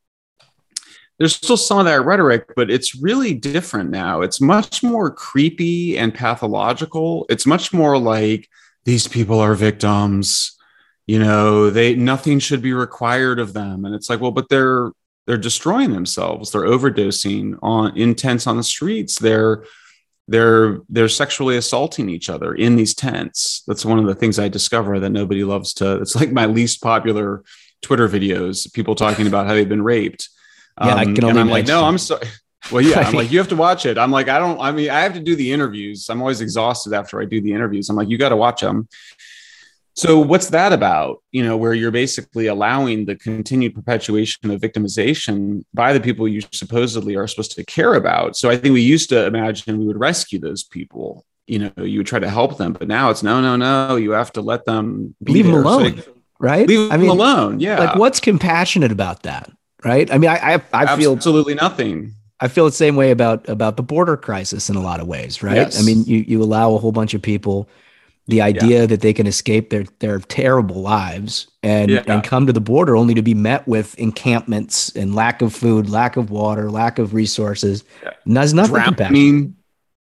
There's still some of that rhetoric, but it's really different now. It's much more creepy and pathological. It's much more like these people are victims you know they nothing should be required of them. And it's like well but they're they're destroying themselves. They're overdosing on tents on the streets. They're they're they're sexually assaulting each other in these tents. That's one of the things i discover that nobody loves to it's like my least popular twitter videos people talking about how they've been raped. Yeah, um, I can only and i'm like no i'm sorry well yeah i'm like you have to watch it. I'm like i don't i mean i have to do the interviews. I'm always exhausted after i do the interviews. I'm like you got to watch them so what's that about? You know, where you're basically allowing the continued perpetuation of victimization by the people you supposedly are supposed to care about. So I think we used to imagine we would rescue those people. You know, you would try to help them, but now it's no, no, no. You have to let them leave there. them alone, so right? Leave I mean, them alone. Yeah. Like, what's compassionate about that, right? I mean, I, I, I feel absolutely nothing. I feel the same way about about the border crisis in a lot of ways, right? Yes. I mean, you you allow a whole bunch of people the idea yeah. that they can escape their their terrible lives and yeah. and come to the border only to be met with encampments and lack of food, lack of water, lack of resources. Yeah. there's nothing drowning,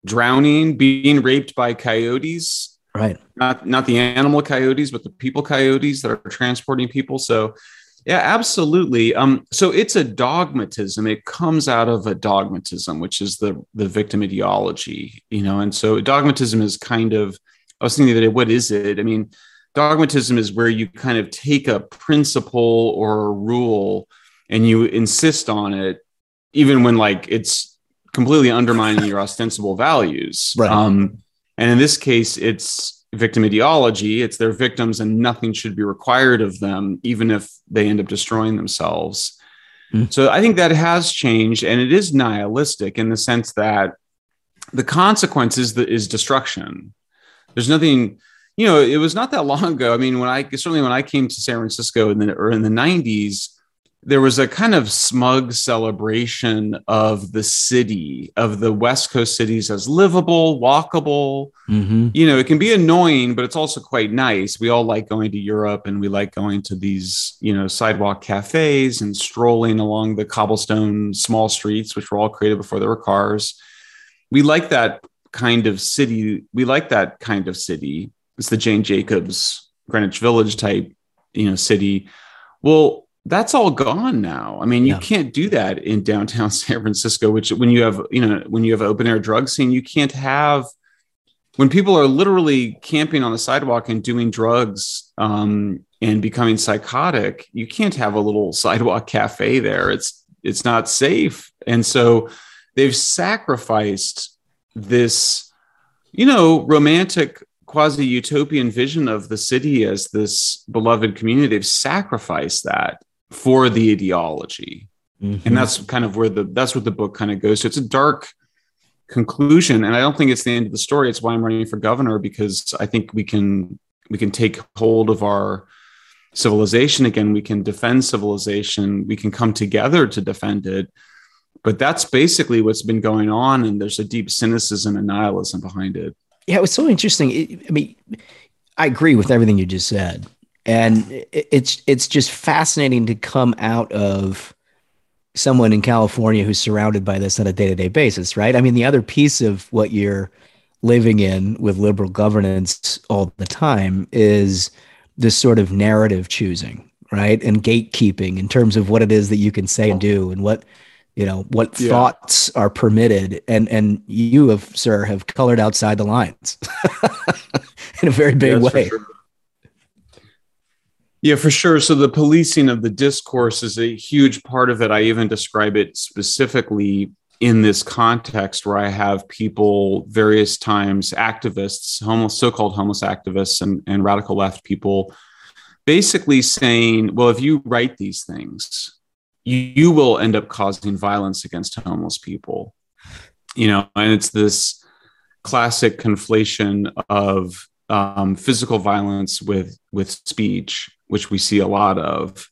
drowning, being raped by coyotes. Right. Not not the animal coyotes, but the people coyotes that are transporting people. So yeah, absolutely. Um, so it's a dogmatism. It comes out of a dogmatism, which is the the victim ideology, you know. And so dogmatism is kind of I was thinking that what is it? I mean, dogmatism is where you kind of take a principle or a rule and you insist on it, even when like it's completely undermining your ostensible values. Right. Um, and in this case, it's victim ideology. It's their victims, and nothing should be required of them, even if they end up destroying themselves. Mm. So I think that has changed, and it is nihilistic in the sense that the consequences is destruction there's nothing you know it was not that long ago. I mean when i certainly when i came to san francisco in the or in the 90s there was a kind of smug celebration of the city of the west coast cities as livable walkable. Mm-hmm. you know it can be annoying but it's also quite nice. We all like going to europe and we like going to these you know sidewalk cafes and strolling along the cobblestone small streets which were all created before there were cars. We like that kind of city. We like that kind of city. It's the Jane Jacobs Greenwich Village type, you know, city. Well, that's all gone now. I mean, you yeah. can't do that in downtown San Francisco, which when you have, you know, when you have open air drug scene, you can't have when people are literally camping on the sidewalk and doing drugs um, and becoming psychotic, you can't have a little sidewalk cafe there. It's it's not safe. And so they've sacrificed this, you know, romantic quasi utopian vision of the city as this beloved community. They've sacrificed that for the ideology. Mm-hmm. And that's kind of where the that's what the book kind of goes to. It's a dark conclusion. And I don't think it's the end of the story. It's why I'm running for governor, because I think we can we can take hold of our civilization again. We can defend civilization. We can come together to defend it. But that's basically what's been going on. And there's a deep cynicism and nihilism behind it. Yeah, it was so interesting. It, I mean, I agree with everything you just said, and it, it's it's just fascinating to come out of someone in California who's surrounded by this on a day to day basis, right? I mean, the other piece of what you're living in with liberal governance all the time is this sort of narrative choosing, right? And gatekeeping in terms of what it is that you can say and do and what you know what yeah. thoughts are permitted and and you have sir have colored outside the lines in a very big yeah, way for sure. yeah for sure so the policing of the discourse is a huge part of it i even describe it specifically in this context where i have people various times activists homeless so-called homeless activists and, and radical left people basically saying well if you write these things you, will end up causing violence against homeless people. You know, and it's this classic conflation of um, physical violence with with speech, which we see a lot of.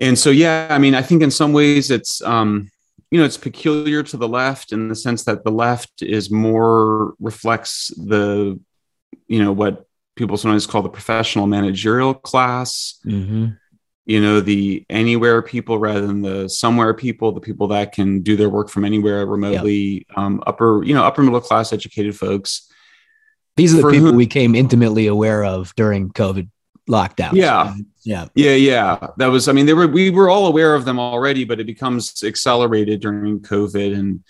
And so, yeah, I mean, I think in some ways it's um, you know it's peculiar to the left in the sense that the left is more reflects the you know what people sometimes call the professional managerial class. Mm-hmm you know the anywhere people rather than the somewhere people the people that can do their work from anywhere remotely yep. um, upper you know upper middle class educated folks. These are the people whom, we came intimately aware of during covid lockdown yeah. Yeah. Yeah yeah. That was i mean they were we were all aware of them already but it becomes accelerated during covid. And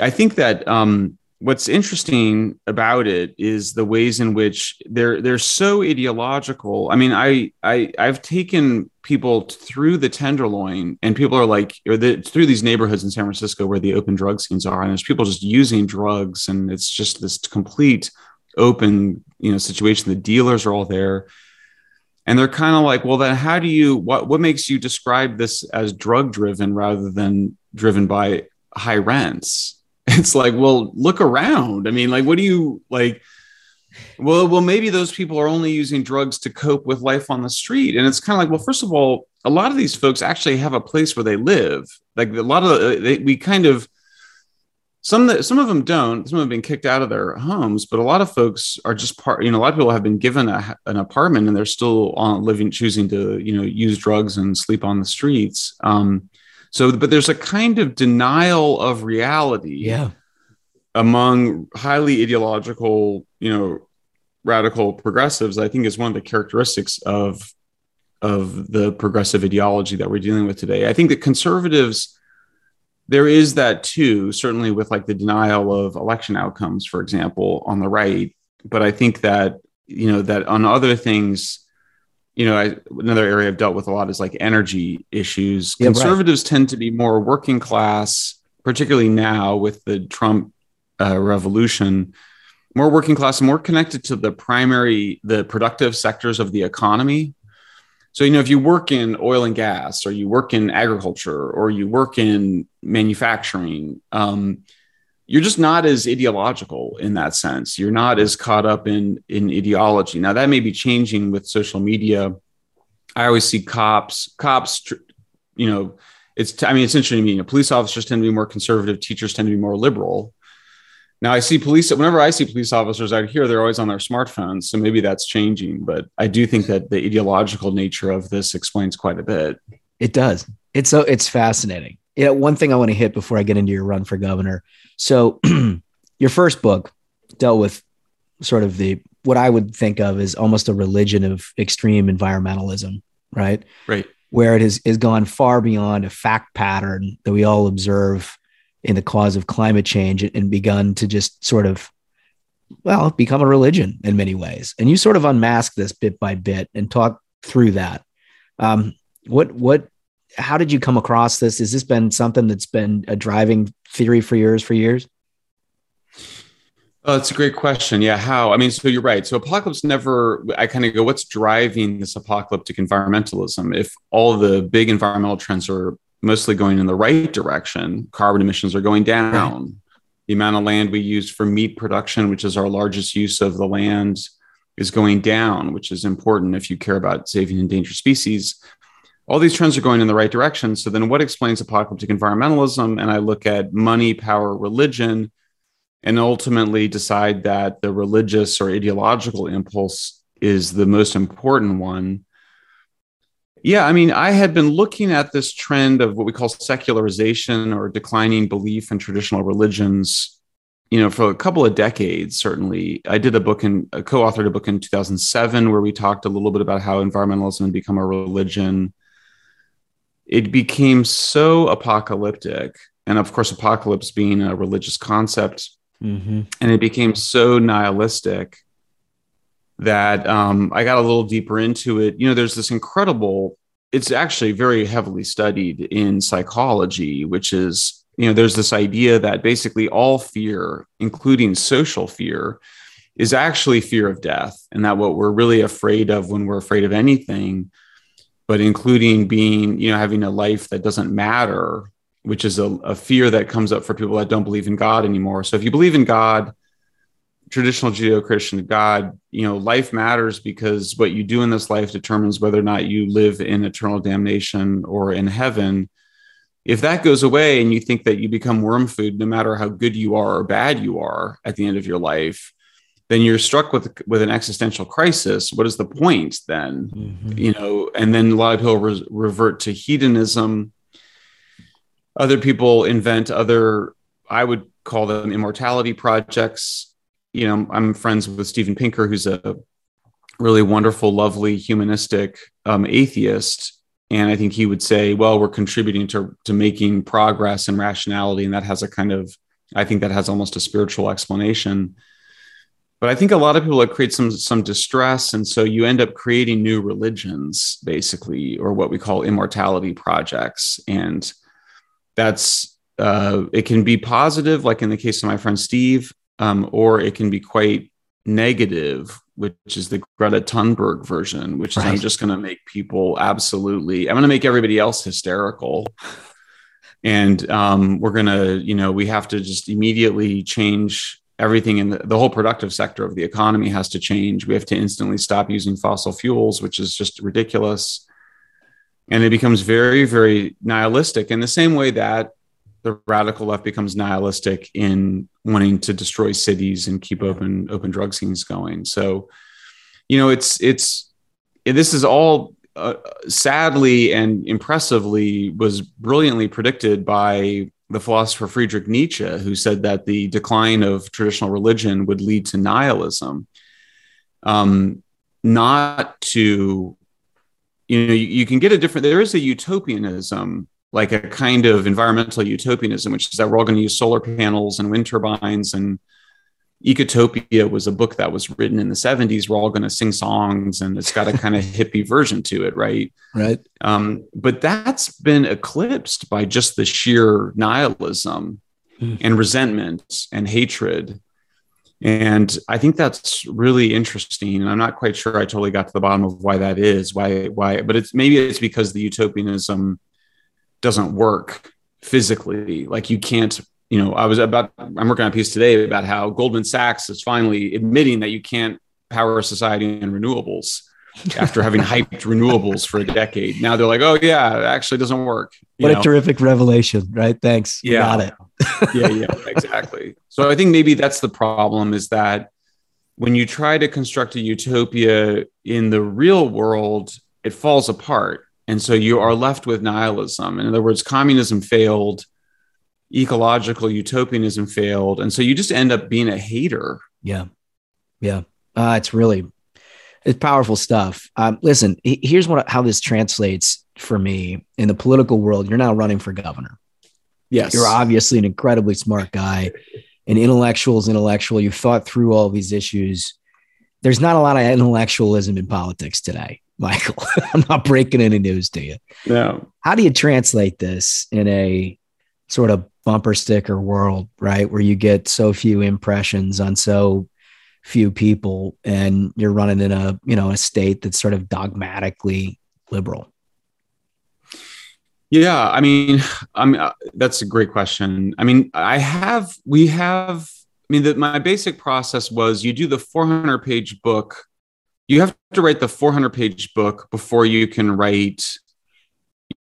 i think that um what's interesting about it is the ways in which they're they're so ideological. I mean, I I I've taken people through the tenderloin, and people are like, or the, through these neighborhoods in San Francisco where the open drug scenes are, and there's people just using drugs, and it's just this complete open you know situation. The dealers are all there. And they're kind of like, well, then how do you what what makes you describe this as drug driven rather than driven by high rents? It's like well look around. I mean like what do you like well well maybe those people are only using drugs to cope with life on the street. And it's kind of like well first of all a lot of these folks actually have a place where they live. Like a lot of they, we kind of some that some of them don't. Some have been kicked out of their homes but a lot of folks are just part you know a lot of people have been given a, an apartment and they're still on living choosing to you know use drugs and sleep on the streets. Um so, but there's a kind of denial of reality. Yeah. Among highly ideological, you know, radical progressives, I think is one of the characteristics of of the progressive ideology that we're dealing with today. I think that conservatives there is that too, certainly with like the denial of election outcomes, for example, on the right. But I think that, you know, that on other things, you know, I, another area I've dealt with a lot is like energy issues. Yeah, Conservatives right. tend to be more working class, particularly now with the Trump uh, revolution, more working class, more connected to the primary, the productive sectors of the economy. So, you know, if you work in oil and gas, or you work in agriculture, or you work in manufacturing, um, you're just not as ideological in that sense. You're not as caught up in in ideology. Now that may be changing with social media. I always see cops, cops, you know, it's I mean it's interesting to me. You know, police officers tend to be more conservative, teachers tend to be more liberal. Now I see police whenever I see police officers out here, they're always on their smartphones. So maybe that's changing, but I do think that the ideological nature of this explains quite a bit. It does. It's so it's fascinating. Yeah, one thing I want to hit before I get into your run for governor so your first book dealt with sort of the what I would think of as almost a religion of extreme environmentalism, right? Right. Where it has, has gone far beyond a fact pattern that we all observe in the cause of climate change and begun to just sort of, well, become a religion in many ways. And you sort of unmask this bit by bit and talk through that. Um, what, what, how did you come across this? Has this been something that's been a driving theory for yours for years? Oh, that's a great question. Yeah, how? I mean, so you're right. So apocalypse never. I kind of go, what's driving this apocalyptic environmentalism? If all the big environmental trends are mostly going in the right direction, carbon emissions are going down. Right. The amount of land we use for meat production, which is our largest use of the land, is going down, which is important if you care about saving endangered species. All these trends are going in the right direction. So then, what explains apocalyptic environmentalism? And I look at money, power, religion, and ultimately decide that the religious or ideological impulse is the most important one. Yeah, I mean, I had been looking at this trend of what we call secularization or declining belief in traditional religions, you know, for a couple of decades, certainly. I did a book and co authored a book in 2007 where we talked a little bit about how environmentalism had become a religion. It became so apocalyptic. And of course, apocalypse being a religious concept, Mm-hmm. and it became so nihilistic that um, I got a little deeper into it. You know, there's this incredible, it's actually very heavily studied in psychology, which is, you know, there's this idea that basically all fear, including social fear, is actually fear of death. And that what we're really afraid of when we're afraid of anything, but including being, you know, having a life that doesn't matter which is a, a, fear that comes up for people that don't believe in God anymore. So if you believe in God, traditional Judeo-Christian God, you know, life matters because what you do in this life determines whether or not you live in eternal damnation or in heaven. If that goes away and you think that you become worm food, no matter how good you are or bad you are at the end of your life, then you're struck with with an existential crisis. What is the point then? Mm-hmm. You know, and then a lot of people re- revert to hedonism other people invent other i would call them immortality projects you know i'm friends with steven pinker who's a really wonderful lovely humanistic um, atheist and i think he would say well we're contributing to, to making progress and rationality and that has a kind of i think that has almost a spiritual explanation but i think a lot of people create some some distress and so you end up creating new religions basically or what we call immortality projects and that's uh, it can be positive, like in the case of my friend Steve, um, or it can be quite negative, which is the Greta Thunberg version, which right. is I'm just going to make people absolutely, I'm going to make everybody else hysterical. And um, we're going to, you know, we have to just immediately change everything in the, the whole productive sector of the economy has to change. We have to instantly stop using fossil fuels, which is just ridiculous. And it becomes very very nihilistic in the same way that the radical left becomes nihilistic in wanting to destroy cities and keep open open drug scenes going. So you know it's it's this is all uh, sadly and impressively was brilliantly predicted by the philosopher Friedrich Nietzsche, who said that the decline of traditional religion would lead to nihilism, um, not to you know you, you, can get a different there is a utopianism like a kind of environmental utopianism which is that we're all going to use solar panels and wind turbines and ecotopia was a book that was written in the 70s we're all going to sing songs and it's got a kind of hippie version to it right? Right. Um, but that's been eclipsed by just the sheer nihilism mm. and resentment and hatred. And i think that's really interesting and i'm not quite sure i totally got to the bottom of why that is why why but it's maybe it's because the utopianism doesn't work physically. Like you can't you know i was about i'm working on a piece today about how goldman sachs is finally admitting that you can't power society in renewables after having hyped renewables for a decade now they're like oh yeah it actually doesn't work what know? a terrific revelation right thanks yeah got it yeah, yeah, exactly. So I think maybe that's the problem is that when you try to construct a utopia in the real world, it falls apart. And so you are left with nihilism. In other words, communism failed, ecological utopianism failed. And so you just end up being a hater. Yeah. Yeah. Uh, it's really it's powerful stuff. Um, listen, here's what how this translates for me in the political world. You're now running for governor. Yes. You're obviously an incredibly smart guy. An intellectual is intellectual. You've thought through all these issues. There's not a lot of intellectualism in politics today, Michael. I'm not breaking any news to you. No. How do you translate this in a sort of bumper sticker world, right? Where you get so few impressions on so few people and you're running in a, you know, a state that's sort of dogmatically liberal. Yeah, I mean, I mean uh, that's a great question. I mean, I have we have I mean that my basic process was you do the 400 page book you have to write the 400 page book before you can write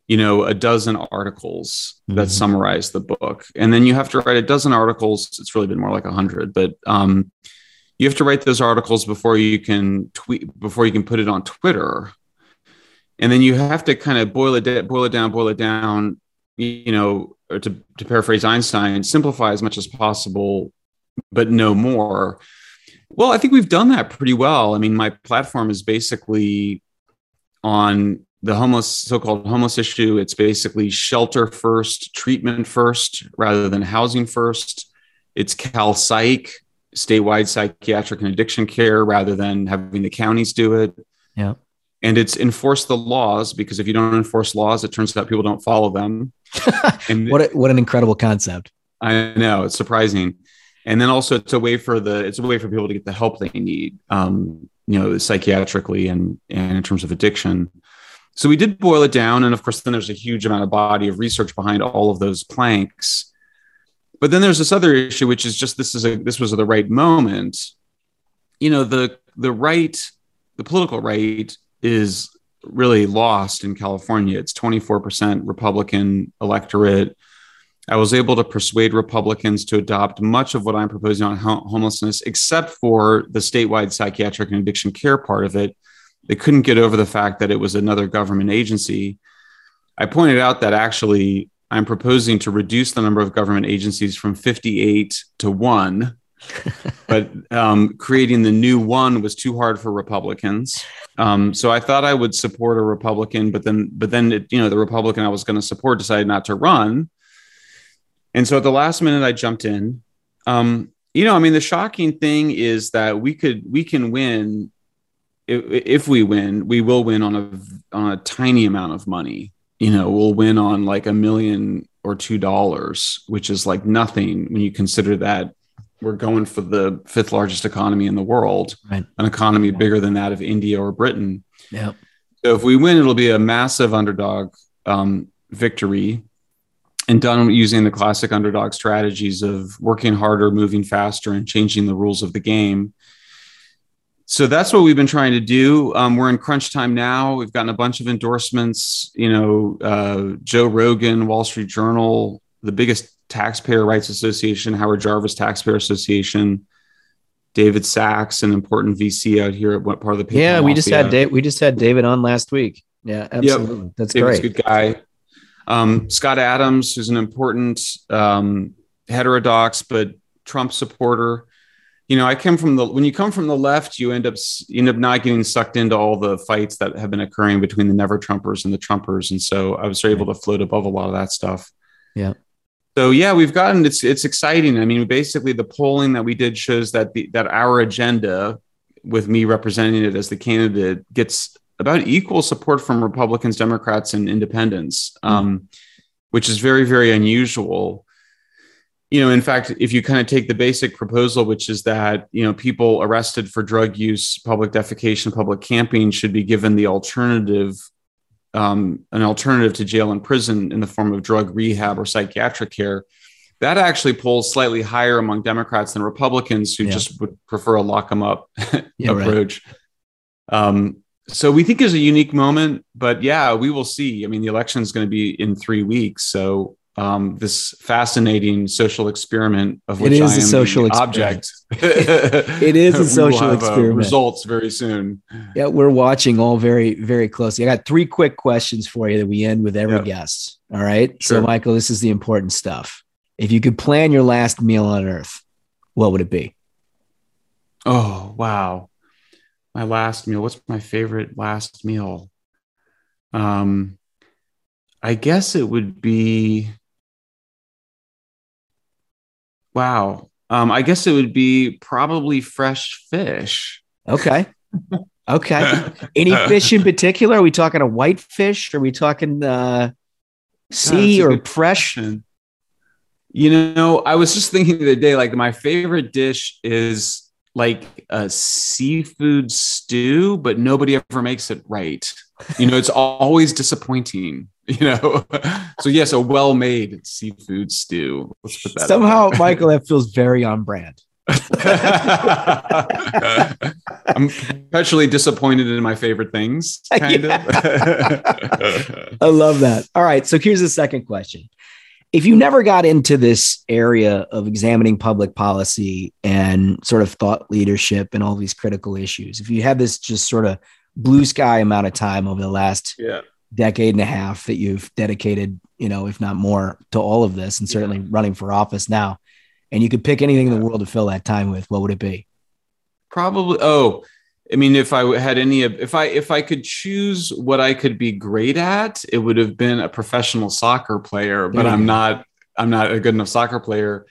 you know a dozen articles that Mhm. summarize the book. And then you have to write a dozen articles. It's really been more like a 100 but um, you have to write those articles before you can tweet before you can put it on twitter. And then you have to kind of boil it boil it down boil it down you know or to, to paraphrase einstein simplify as much as possible but no more. Well i think we've done that pretty well. I mean my platform is basically on the homeless so-called homeless issue it's basically shelter first treatment first rather than housing first it's cal psych statewide psychiatric and addiction care rather than having the counties do it Yeah. and it's enforce the laws because if you don't enforce laws it turns out people don't follow them and What a, what an incredible concept. I know it's surprising, and then also it's a way for the it's a way for people to get the help they need, um, you know, psychiatrically and and in terms of addiction. So we did boil it down, and of course, then there's a huge amount of body of research behind all of those planks. But then there's this other issue, which is just this is a this was the right moment. You know, the the right, the political right is really lost in California. It's 24% Republican electorate. I was able to persuade Republicans to adopt much of what I'm proposing on homelessness, except for the statewide psychiatric and addiction care part of it. They couldn't get over the fact that it was another government agency. I pointed out that actually I'm proposing to reduce the number of government agencies from 58 to one, but um, creating the new one was too hard for Republicans. Um, so I thought I would support a Republican, but then, but then, it, you know, the Republican I was going to support decided not to run. And so at the last minute, I jumped in. Um, you know, I mean, the shocking thing is that we could, we can win. If, if we win, we will win on a on a tiny amount of money. You know, we'll win on like a million or two dollars, which is like nothing when you consider that we're going for the fifth largest economy in the world, Right. an economy bigger than that of India or Britain. Yeah. So if we win, it'll be a massive underdog um, victory, and done using the classic underdog strategies of working harder, moving faster, and changing the rules of the game. So that's what we've been trying to do. Um, we're in crunch time now. We've gotten a bunch of endorsements. You know, uh, Joe Rogan, Wall Street Journal, the biggest taxpayer rights association, Howard Jarvis Taxpayer Association, David Sacks, an important VC out here at what part of the PayPal Yeah, we just had Dave, we just had David on last week. Yeah, absolutely. That's David's great. a good guy. Um, Scott Adams, who's an important um, heterodox but Trump supporter. You know, I come from the when you come from the left, you end up you end up not getting sucked into all the fights that have been occurring between the never Trumpers and the Trumpers, and so I was able to float above a lot of that stuff. Yeah. So yeah, we've gotten it's it's exciting. I mean, basically the polling that we did shows that the that our agenda, with me representing it as the candidate, gets about equal support from Republicans, Democrats, and Independents, um, which is very very unusual. You know, in fact, if you kind of take the basic proposal, which is that you know people arrested for drug use, public defecation, public camping should be given the alternative um, an alternative to jail and prison in the form of drug rehab or psychiatric care. That actually polls slightly higher among Democrats than Republicans who Yeah. just would prefer a lock them up Yeah, right. approach. Um, so we think is a unique moment, but yeah, we will see. I mean, the election is going to be in three weeks, so um, this fascinating social experiment of It which is I a am social the experiment. object. It is a social have, uh, experiment. results very soon. Yeah, we're watching all very, very closely. I got three quick questions for you that we end with every Yeah. guest. All right. So, Michael, this is the important stuff. If you could plan your last meal on earth, what would it be? Oh, wow. My last meal. What's my favorite last meal? Um, I guess it would be wow. Um, I guess it would be probably fresh fish. Okay. Okay. Any fish in particular? Are we talking a white fish? Are we talking uh, sea or fresh? question. You know, I was just thinking the other day, like my favorite dish is like a seafood stew, but nobody ever makes it right. You know, it's always disappointing. You know, so yes, a well-made seafood stew. Let's put that. Somehow. Michael, that feels very on brand. I'm perpetually disappointed in my favorite things, kind of. I love that. All right. So here's the second question. If you never got into this area of examining public policy and sort of thought leadership and all these critical issues, if you had this just sort of blue sky amount of time over the last yeah. Decade and a half that you've dedicated, you know, if not more, to all of this and certainly running for office now, and you could pick anything in the world to fill that time with, what would it be? Probably. Oh, I mean, if I had any, if I if I could choose what I could be great at, it would have been a professional soccer player. But I'm not. I'm not a good enough soccer player.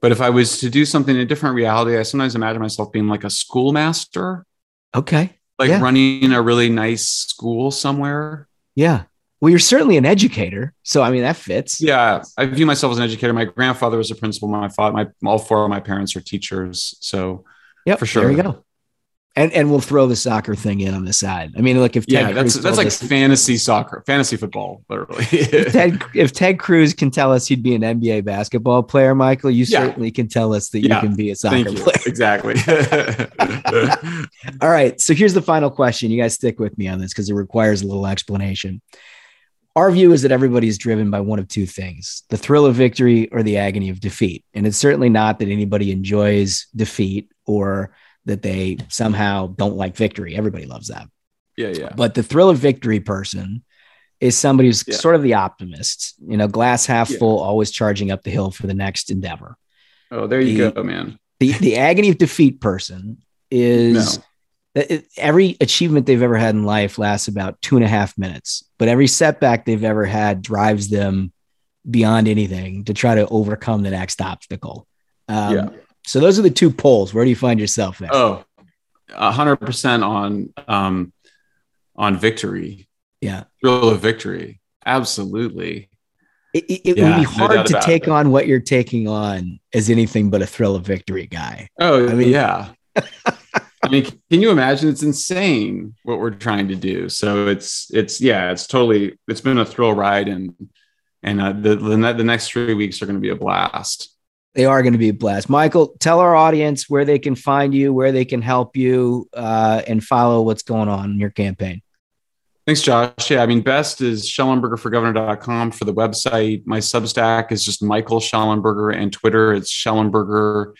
But if I was to do something in a different reality, I sometimes imagine myself being like a schoolmaster. Okay. Like Yeah. running a really nice school somewhere. Yeah. Well, you're certainly an educator. So, I mean, that fits. Yeah, I view myself as an educator. My grandfather was a principal. My father, my all four of my parents are teachers. So, yeah, for sure. There you go. And, and we'll throw the soccer thing in on the side. I mean, look, if Ted Yeah, that's Cruz that's like us- fantasy soccer, fantasy football, literally. if Ted, if Ted Cruz can tell us he'd be an NBA basketball player, Michael, you Yeah. certainly can tell us that Yeah. you can be a soccer Thank you. player. Exactly. All right. So here's the final question. You guys stick with me on this because it requires a little explanation. Our view is that everybody is driven by one of two things the thrill of victory or the agony of defeat. And it's certainly not that anybody enjoys defeat or that they somehow don't like victory. Everybody loves that. yeah, yeah. But the thrill of victory person is somebody who's Yeah. sort of the optimist, you know, glass half Yeah. full, always charging up the hill for the next endeavor. Oh, there you The- go, man. The, the agony of defeat person is No. it- every achievement they've ever had in life lasts about two and a half minutes, but every setback they've ever had drives them beyond anything to try to overcome the next obstacle. Um, Yeah. So those are the two poles. Where do you find yourself there? Oh, a hundred percent on um on victory. yeah. Thrill of victory. Absolutely. It, it, it Yeah, would be hard doubt to take it. on what you're taking on as anything but a thrill of victory guy. Oh, I mean, yeah. I mean, can you imagine? It's insane what we're trying to do. So it's it's yeah, it's totally. It's been a thrill ride, and and uh, the the, the next three weeks are going to be a blast. They are going to be a blast. Michael, tell our audience where they can find you, where they can help you, uh, and follow what's going on in your campaign. Thanks, Josh. Yeah, I mean, best is Shellenbergerforgovernor.com for the website. My Substack is just Michael Shellenberger, and Twitter it's Shellenberger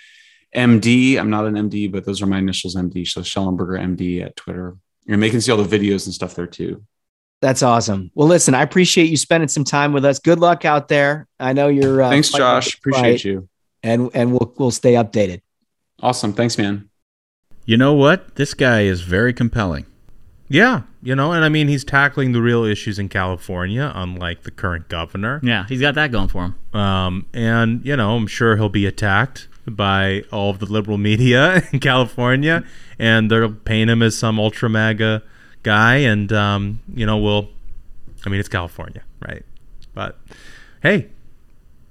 MD. I'm not an MD, but those are my initials, MD. So Shellenberger MD at Twitter. And they can see all the videos and stuff there too. That's awesome. Well, listen, I appreciate you spending some time with us. Good luck out there. I know you're. Uh, Thanks, Josh. Appreciate you. And and we'll we'll stay updated. Awesome. Thanks, man. You know what? This guy is very compelling. Yeah, you know, and I mean, he's tackling the real issues in California, unlike the current governor. Yeah, he's got that going for him. Um, and you know, I'm sure he'll be attacked by all of the liberal media in California, and they'll paint him as some ultra MAGA guy, and um, you know, we'll. I mean, it's California, right? But hey,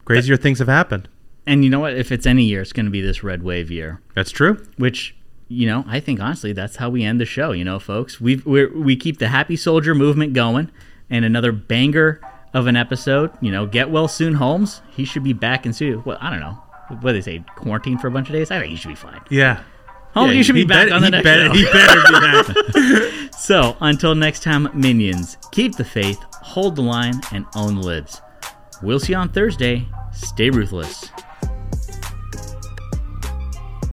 crazier things have happened. And you know what? If it's any year, it's going to be this red wave year. That's true. Which, you know, I think honestly, that's how we end the show. You know, folks, we we we keep the happy soldier movement going, and another banger of an episode. You know, get well soon, Holmes. He should be back in studio. Well, I don't know. What do they say? Quarantine for a bunch of days? I think he should be fine. Yeah. Holmes, Yeah, you should be back bet- on the next show. he better be back. so until next time, minions, keep the faith, hold the line, and own the libs. We'll see you on Thursday. Stay ruthless.